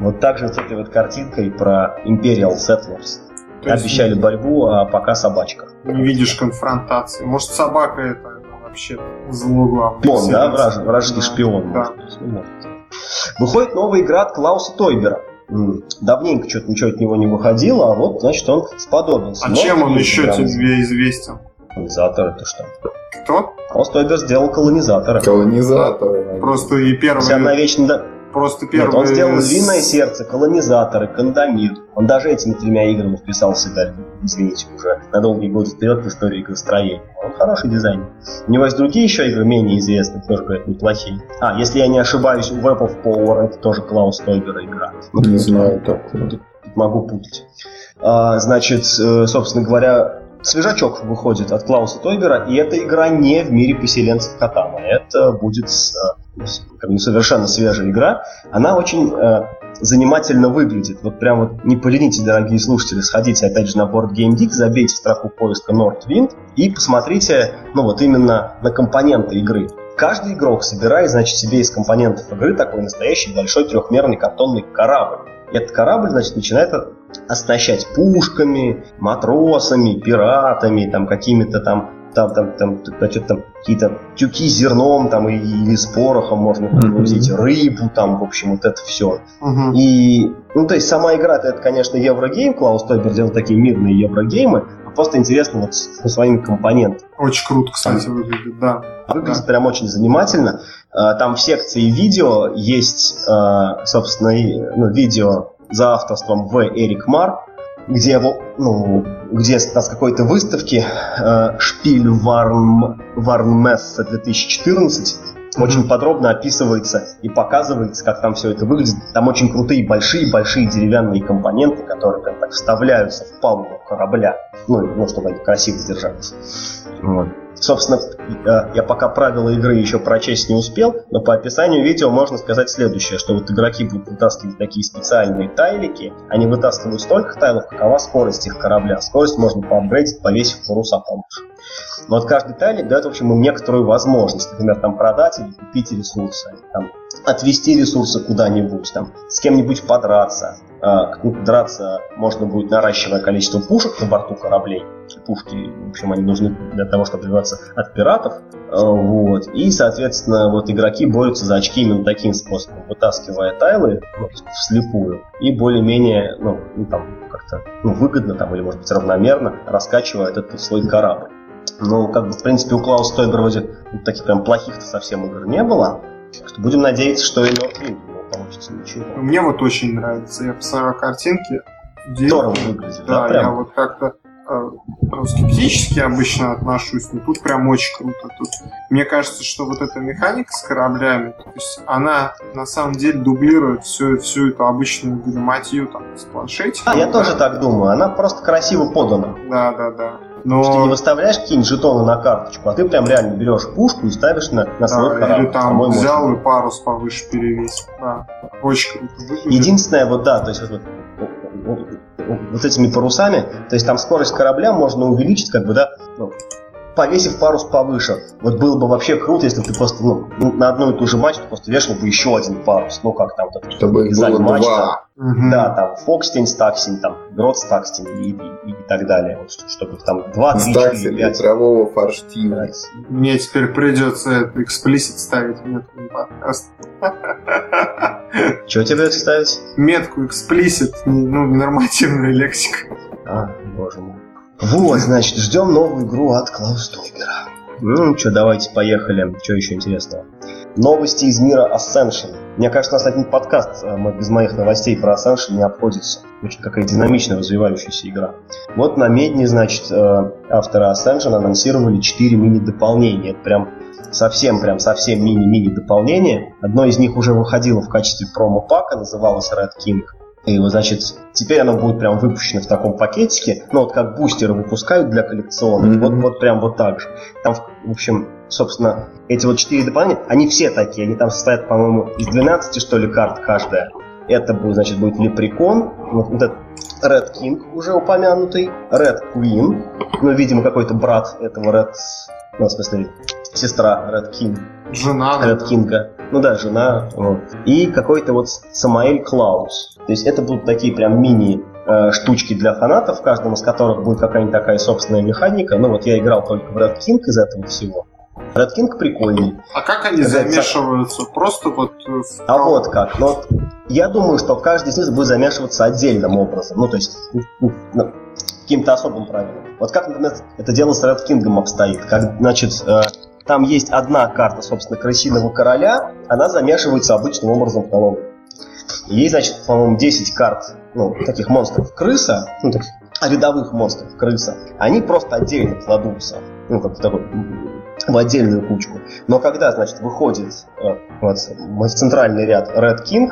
Вот так же с этой вот картинкой про Imperial Settlers. Обещали борьбу, а пока собачка. Не видишь конфронтации. Может, собака это, вообще зло главное. Шпион, да? Враж, вражеский да, шпион. Да. Может, Выходит новая игра от Клауса Тойбера. Давненько что-то ничего от него не выходило, а вот, значит, он сподобился. А Но чем он еще тебе известен? Колонизатор это что? Кто? Просто Эбер сделал колонизаторы. Колонизаторы. Просто и первый... Вся навечно... Просто первый... Нет, он сделал «Львиное сердце», «Колонизаторы», «Кандамир». Он даже этими тремя играми вписался, да, извините, уже на долгие годы вперед в историю игростроения. Он хороший дизайнер. У него есть другие еще игры, менее известные, тоже, говорят, неплохие. А, если я не ошибаюсь, у Web of Power это тоже Клаус Тойбера игра. Не знаю, так. Могу путать. А, значит, э, собственно говоря, свежачок выходит от Клауса Тойбера, и эта игра не в мире поселенцев Катана. Это будет э, как совершенно свежая игра. Она очень э, занимательно выглядит. Вот прям вот не поленитесь, дорогие слушатели, сходите опять же на борт Game Geek, забейте строку поиска Nordwind и посмотрите, ну вот именно на компоненты игры. Каждый игрок собирает, значит, себе из компонентов игры такой настоящий большой трехмерный картонный корабль. Этот корабль, значит, начинает оснащать пушками, матросами, пиратами, там какими-то там там, там, там, значит, там какие-то тюки с зерном там, и, или с порохом можно погрузить, mm-hmm. рыбу там, в общем, вот это все. И, ну, то есть сама игра это, конечно, Еврогейм, Клаус Тойбер делал такие мирные Еврогеймы, а просто интересно вот с, с своими компонентами. Очень круто, кстати, выглядит, да. Выглядит да. прям очень занимательно. А, там в секции видео есть, а, собственно, ну, видео за авторством В. Эрик Мар, где, ну, где на какой-то выставке э, Шпиль Варн, Варнмесса 2014 очень подробно описывается и показывается, как там все это выглядит. Там очень крутые большие-большие деревянные компоненты, которые прям так вставляются в палубу корабля, ну, ну чтобы они красиво держались. Вот. Собственно, э, я пока правила игры еще прочесть не успел, но по описанию видео можно сказать следующее, что вот игроки будут вытаскивать такие специальные тайлики, они вытаскивают столько тайлов, какова скорость их корабля. Скорость можно поапгрейдить, повесив паруса повыше. Но вот каждый тайлик дает, в общем, им некоторую возможность, например, там продать или купить ресурсы, там, отвести ресурсы куда-нибудь, там, с кем-нибудь подраться. А, ну, драться можно будет, наращивая количество пушек на борту кораблей. Пушки, в общем, они нужны для того, чтобы отбиваться от пиратов. А, вот. И, соответственно, вот игроки борются за очки именно таким способом, вытаскивая тайлы ну, вслепую и более-менее, ну, ну там, как-то ну, выгодно там, или, может быть, равномерно раскачивая этот свой корабль. Ну, как бы, в принципе, у Клауса Тойбера вроде таких прям плохих-то совсем игр не было. Так что будем надеяться, что и Northwind получится ничего. Мне вот очень нравится. Я посмотрел картинки. Здорово выглядит. Да, да я вот как-то э, скептически обычно отношусь, но тут прям очень круто. Тут, мне кажется, что вот эта механика с кораблями, то есть она на самом деле дублирует всю, всю эту обычную галиматью там с планшете. А, я да? тоже так думаю. Она просто красиво подана. Да, да, да. Но... Что ты не выставляешь какие-нибудь жетоны на карточку, а ты прям реально берешь пушку и ставишь на, на свой да, корабль. Или там взял и парус повыше перевесил. Да, очень круто выглядит. Единственное, вот да, то есть вот, вот, вот этими парусами, то есть там скорость корабля можно увеличить, как бы, да, ну, повесив парус повыше. Вот было бы вообще круто, если бы ты просто ну, на одну и ту же мачту просто вешал бы еще один парус. Ну, как там, вот, чтобы их было мачта. два. Угу. Да, там Фокстень, Стаксень, там Грот, Стаксень и, и, и так далее. Вот, чтобы там два, три, четыре, пять. ветрового форштина. Мне теперь придется эксплисит ставить метку на подкаст. Что тебе ставить? Метку эксплисит, ну, нормативная лексика. Вот, значит, ждем новую игру от Клаус Тойбера. Ну, что, давайте поехали. Что еще интересного? Новости из мира Ascension. Мне кажется, у нас один подкаст э, мы без моих новостей про Ascension не обходится. Очень какая динамично развивающаяся игра. Вот на Медне, значит, э, авторы Ascension анонсировали 4 мини-дополнения. Это прям совсем, прям совсем мини-мини дополнение. Одно из них уже выходило в качестве промо-пака, называлось Red King. И, значит, теперь оно будет прям выпущено в таком пакетике, ну вот как бустеры выпускают для коллекционных, mm-hmm. вот, вот прям вот так же. Там, в общем, собственно, эти вот четыре дополнения, они все такие, они там состоят, по-моему, из 12, что ли, карт каждая. Это будет, значит, будет Лепрекон, вот, вот этот Red King уже упомянутый, Red Queen, ну, видимо, какой-то брат этого Red, ну, в смысле, сестра Red King. Жена. Red King. Ну да, жена. Вот. И какой-то вот Самаэль Клаус. То есть это будут такие прям мини э, штучки для фанатов, в каждом из которых будет какая-нибудь такая собственная механика. Ну вот я играл только в Red King из этого всего. Red King прикольный. А как они замешиваются? Просто вот... Э. А вот как. Ну, вот, я думаю, что каждый из них будет замешиваться отдельным образом. Ну, то есть, ну, каким-то особым правилом. Вот как, например, это дело с Red King обстоит. Как, значит, э, там есть одна карта, собственно, крысиного короля, она замешивается обычным образом в колонну. Есть, значит, по-моему, 10 карт ну, таких монстров крыса, ну, таких рядовых монстров крыса. Они просто отдельно кладутся, ну, как такой в отдельную кучку. Но когда, значит, выходит э, вот, центральный ряд Red King.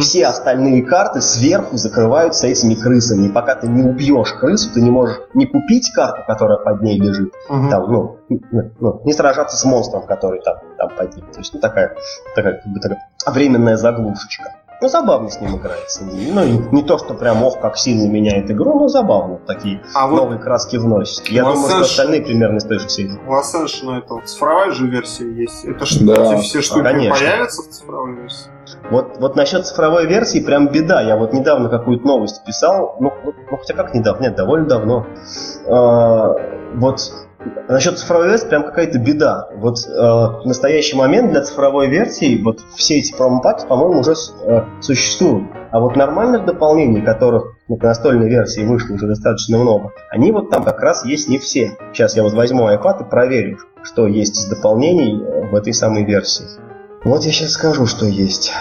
Все остальные карты сверху закрываются этими крысами. И пока ты не убьешь крысу, ты не можешь не купить карту, которая под ней лежит, угу. там, ну, ну, не сражаться с монстром, который там, там под ним. То есть ну, такая, такая, как бы, такая временная заглушечка. Ну, забавно с ним играется. Ну, не то, что прям ох, как сильно меняет игру, но забавно такие а новые вот краски вносит. Я думаю, что остальные примерно же серии. У Ascension ну, это вот цифровая же версия есть. Это что, да. эти все штуки а, появятся в цифровой версии? Вот, вот насчет цифровой версии прям беда. Я вот недавно какую-то новость писал, ну, ну, ну хотя как недавно, нет, довольно давно. А, вот Насчет цифровой версии прям какая-то беда. Вот э, в настоящий момент для цифровой версии вот все эти промопаки, по-моему, уже э, существуют. А вот нормальных дополнений, которых ну, к настольной версии вышло уже достаточно много, они вот там как раз есть не все. Сейчас я вот возьму iPad и проверю, что есть из дополнений э, в этой самой версии. Вот я сейчас скажу, что есть.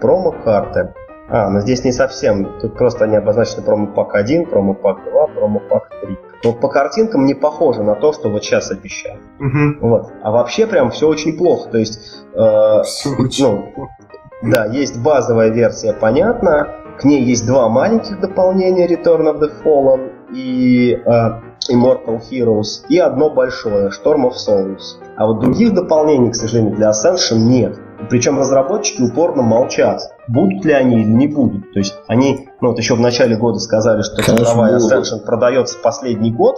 Промо-карты. А, но здесь не совсем. Тут просто они обозначены промо-пак 1, промо-пак 2, промо-пак 3. Но по картинкам не похоже на то, что вот сейчас обещают. Угу. Вот. А вообще прям все очень плохо. То есть, э, ну, да, есть базовая версия, понятно. К ней есть два маленьких дополнения Return of the Fallen и э, Immortal Heroes, и одно большое Storm of Souls. А вот других дополнений, к сожалению, для Ascension нет. Причем разработчики упорно молчат, будут ли они или не будут. То есть они, ну вот еще в начале года сказали, что цифровая Ascension продается последний год,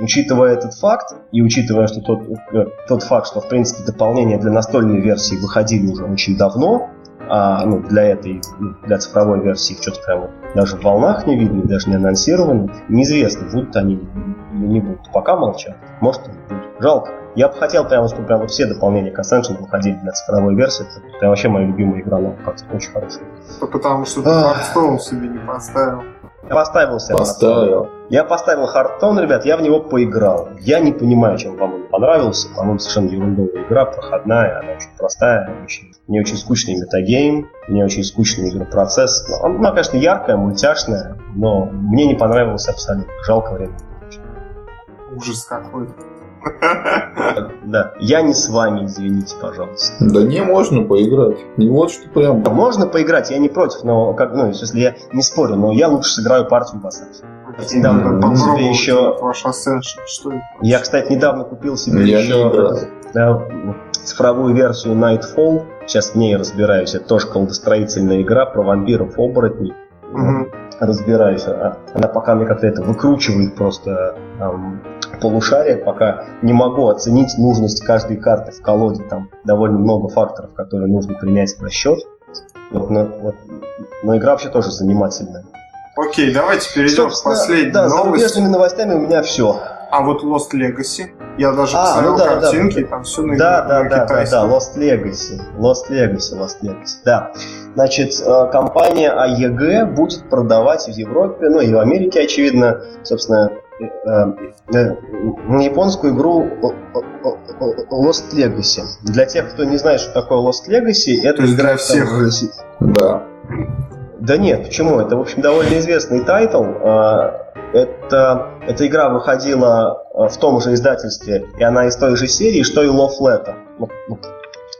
учитывая этот факт и учитывая, что тот, э, тот факт, что в принципе дополнения для настольной версии выходили уже очень давно, а ну, для этой, ну, для цифровой версии их что-то прям даже в волнах не видно, даже не анонсировано. Неизвестно, будут они или не будут. Пока молчат. Может, будут. Жалко. Я бы хотел прямо, чтобы прям вот все дополнения к Ascension выходили для цифровой версии. Это прям вообще моя любимая игра, но как очень хорошая. Потому что ты Hearthstone себе не поставил. Я поставил себе. Поставил. Я поставил Хардтон, ребят, я в него поиграл. Я не понимаю, чем вам он понравился. По-моему, совершенно ерундовая игра, проходная, она очень простая, очень, не очень скучный метагейм, не очень скучный игропроцесс. Она, конечно, яркая, мультяшная, но мне не понравилось абсолютно. Жалко время. Ужас какой. Да, я не с вами, извините, пожалуйста. Да не, можно поиграть. Не вот что прям. Можно поиграть, я не против, но как, ну, если я не спорю, но я лучше сыграю партию Assassin. Недавно купил себе еще... Ваш Ascension, что это? Я, кстати, недавно купил себе я еще да, цифровую версию Nightfall. Сейчас в ней разбираюсь. Это тоже колдостроительная игра про вампиров-оборотней. Угу. Разбираюсь. А, она пока мне как-то это выкручивает просто полушария, пока не могу оценить нужность каждой карты в колоде. Там довольно много факторов, которые нужно принять в расчет. Вот, но, вот, но игра вообще тоже занимательная. Окей, давайте перейдем Собственно, к последней да, новости. Да, зарубежными новостями у меня все. А вот Lost Legacy. Я даже а, посмотрел ну да, картинки, да, там все на Да, да, да, да, да, Lost Legacy. Lost Legacy, Lost Legacy, да. Значит, э, компания AEG будет продавать в Европе, ну и в Америке, очевидно, собственно, на японскую игру Lost Legacy. Для тех, кто не знает, что такое Lost Legacy, это игра для всех. Да. Да нет, почему? Это, в общем, довольно известный title. Это, эта игра выходила в том же издательстве, и она из той же серии, что и Love Letter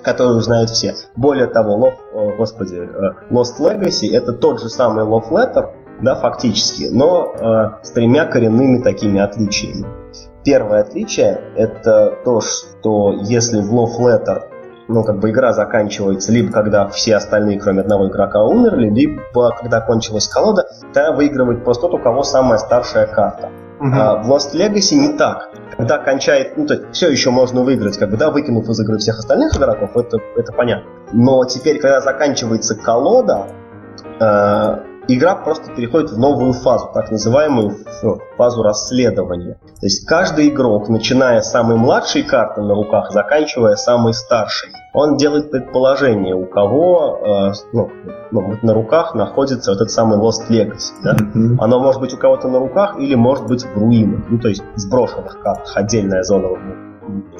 которую знают все. Более того, Love, господи, Lost Legacy это тот же самый Love Letter, да, фактически, но э, с тремя коренными такими отличиями. Первое отличие это то, что если в Love Letter ну, как бы игра заканчивается либо когда все остальные, кроме одного игрока, умерли, либо когда кончилась колода, тогда выигрывает просто тот, у кого самая старшая карта. Uh-huh. А в Lost Legacy не так. Когда кончает, ну, то есть все еще можно выиграть, как бы, да, выкинув из игры всех остальных игроков, это, это понятно. Но теперь, когда заканчивается колода, э, игра просто переходит в новую фазу, так называемую фазу расследования. То есть каждый игрок, начиная с самой младшей карты на руках, заканчивая самой старшей, он делает предположение, у кого э, ну, ну, на руках находится вот этот самый Lost Legacy. Да? Mm-hmm. Оно может быть у кого-то на руках или может быть в руинах, ну то есть сброшенных картах, отдельная зона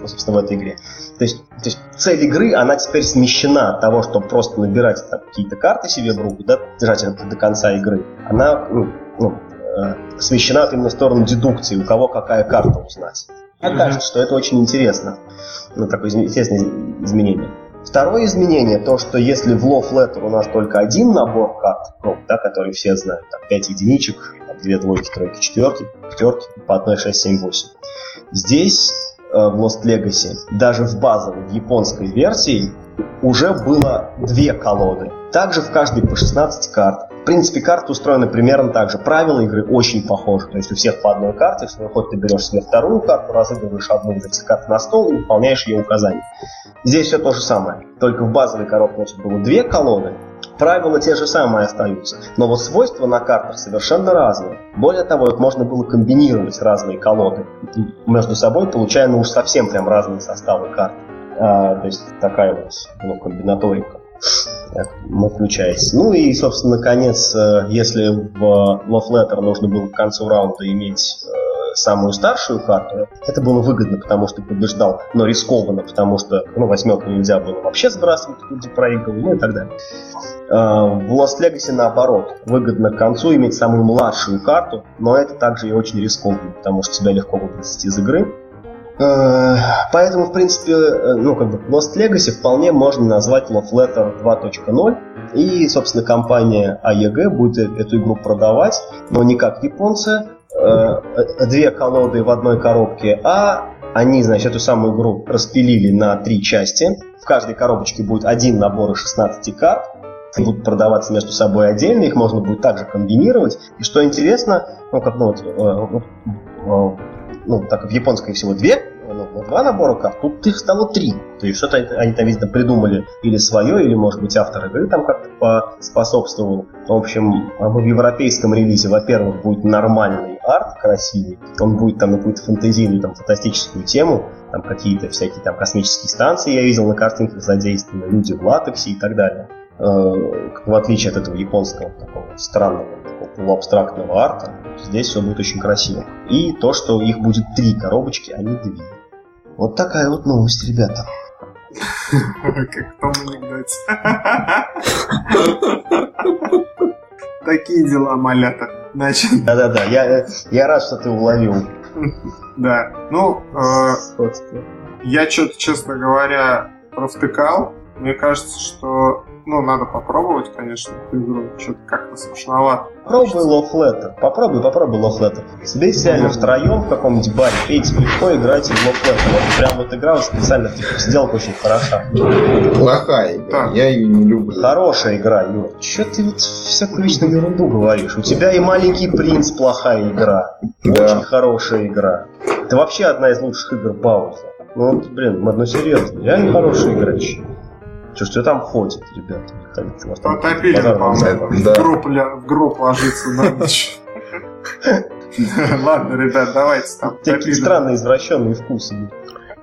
собственно, в этой игре. То есть, то есть цель игры, она теперь смещена от того, чтобы просто набирать какие-то карты себе в руку, да, держать это до конца игры. Она ну, ну, э, смещена именно в сторону дедукции, у кого какая карта узнать. Мне mm-hmm. кажется, что это очень интересно. Ну, такое интересное изменение. Второе изменение, то, что если в Love Letter у нас только один набор карт, ну, да, который все знают, там 5 единичек, там, 2 двойки, тройки, четверки, пятерки, по 1, 6, 7, 8. Здесь в Lost Legacy, даже в базовой, японской версии, уже было две колоды. Также в каждой по 16 карт. В принципе, карты устроены примерно так же. Правила игры очень похожи. То есть у всех по одной карте, в свой ход ты берешь себе вторую карту, разыгрываешь одну из этих карт на стол и выполняешь ее указания. Здесь все то же самое. Только в базовой коробке значит, было две колоды, Правила те же самые остаются, но вот свойства на картах совершенно разные. Более того, их можно было комбинировать разные колоды между собой, получая ну уж совсем прям разные составы карт. А, то есть такая вот ну, комбинаторика включается. Ну и, собственно, наконец, э, если в Love Letter нужно было к концу раунда иметь э, самую старшую карту, это было выгодно, потому что побеждал, но рискованно, потому что ну, восьмерку нельзя было вообще сбрасывать, тут же проигрывал, ну и так далее. А, в Lost Legacy наоборот, выгодно к концу иметь самую младшую карту, но это также и очень рискованно, потому что тебя легко выбросить из игры. А, поэтому, в принципе, э, ну, как бы Lost Legacy вполне можно назвать Love Letter 2.0. И, собственно, компания AEG будет эту игру продавать, но не как японцы, Э, две колоды в одной коробке, а они, значит, эту самую игру распилили на три части. В каждой коробочке будет один набор из 16 карт. Будут продаваться между собой отдельно, их можно будет также комбинировать. И что интересно, ну, как ну, вот, э, э, ну, так в японской всего две ну, два набора карт, тут их стало три. То есть что-то они там, видно, придумали или свое, или, может быть, автор игры там как-то способствовал. В общем, в европейском релизе, во-первых, будет нормальный арт, красивый. Он будет там на какую-то фантазийную, там, фантастическую тему. Там какие-то всякие там космические станции я видел на картинках задействованы, люди в латексе и так далее. Э, в отличие от этого японского такого странного такого полуабстрактного арта, здесь все будет очень красиво. И то, что их будет три коробочки, а не две. Вот такая вот новость, ребята. Как в том анекдоте. Такие дела, малята. Значит... Да-да-да, я, я рад, что ты уловил. Да, ну, э, я что-то, честно говоря, провтыкал. Мне кажется, что ну, надо попробовать, конечно, эту игру. Что-то как-то смешновато. Попробуй Love Letter. Попробуй, попробуй Love Letter. Соберись реально втроем в каком-нибудь баре, пейте пивко, играйте в Love Letter. Вот прям вот игра специально типа, сделка очень хороша. Плохая игра. Я ее не люблю. Хорошая игра, Юр. Че ты вот всякую вечную ерунду говоришь? У тебя и Маленький Принц плохая игра. Да. Очень хорошая игра. Это вообще одна из лучших игр Бауза. Ну, вот, блин, ну серьезно. Реально хорошая игра Что, что там ходит, ребята? Потопили, по-моему, в группу, в группу ложиться на ночь. Ладно, ребят, давайте там. Такие странные извращенные вкусы.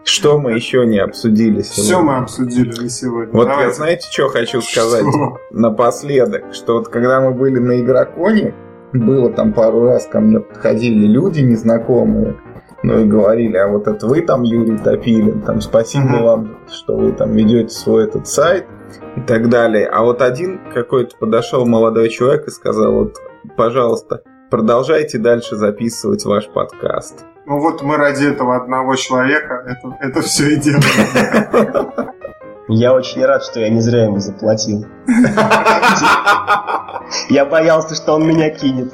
Что мы еще не обсудили сегодня? Все мы обсудили на сегодня. Вот Давайте. я знаете, что хочу сказать что? напоследок? Что вот когда мы были на Игроконе, было там пару раз ко мне подходили люди незнакомые, ну и говорили, а вот это вы там, Юрий Топилин, там спасибо mm-hmm. вам, что вы там ведете свой этот сайт и так далее. А вот один какой-то подошел молодой человек и сказал, вот, пожалуйста, продолжайте дальше записывать ваш подкаст. Ну вот мы ради этого одного человека это, это все и делаем. Я очень рад, что я не зря ему заплатил. Я боялся, что он меня кинет.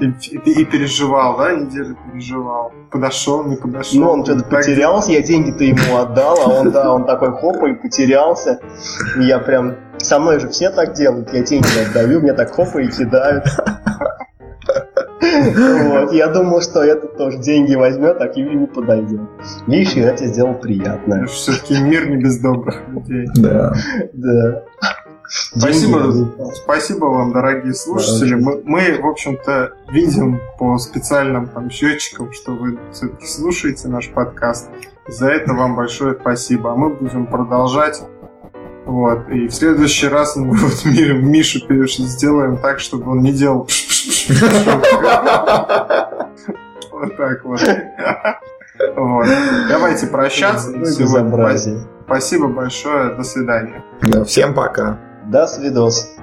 И, и, и переживал, да, неделю переживал. Подошел, не подошел. Ну, он что-то потерялся, я деньги-то ему отдал, а он, да, он такой хоп и потерялся. И я прям... Со мной же все так делают, я деньги отдаю, мне так хопа и кидают. Вот, я думал, что этот тоже деньги возьмет, а к Юре не подойдет. Видишь, я тебе сделал приятно. Все-таки мир не без добрых людей. Да. Да. Спасибо, спасибо вам, дорогие слушатели. Мы, мы, в общем-то, видим по специальным там счетчикам, что вы все-таки слушаете наш подкаст. За это вам большое спасибо. А мы будем продолжать. Вот. И в следующий раз мы вот Мишу сделаем так, чтобы он не делал вот так вот. Вот. Давайте прощаться. Спасибо большое. До свидания. Всем пока. До свидос.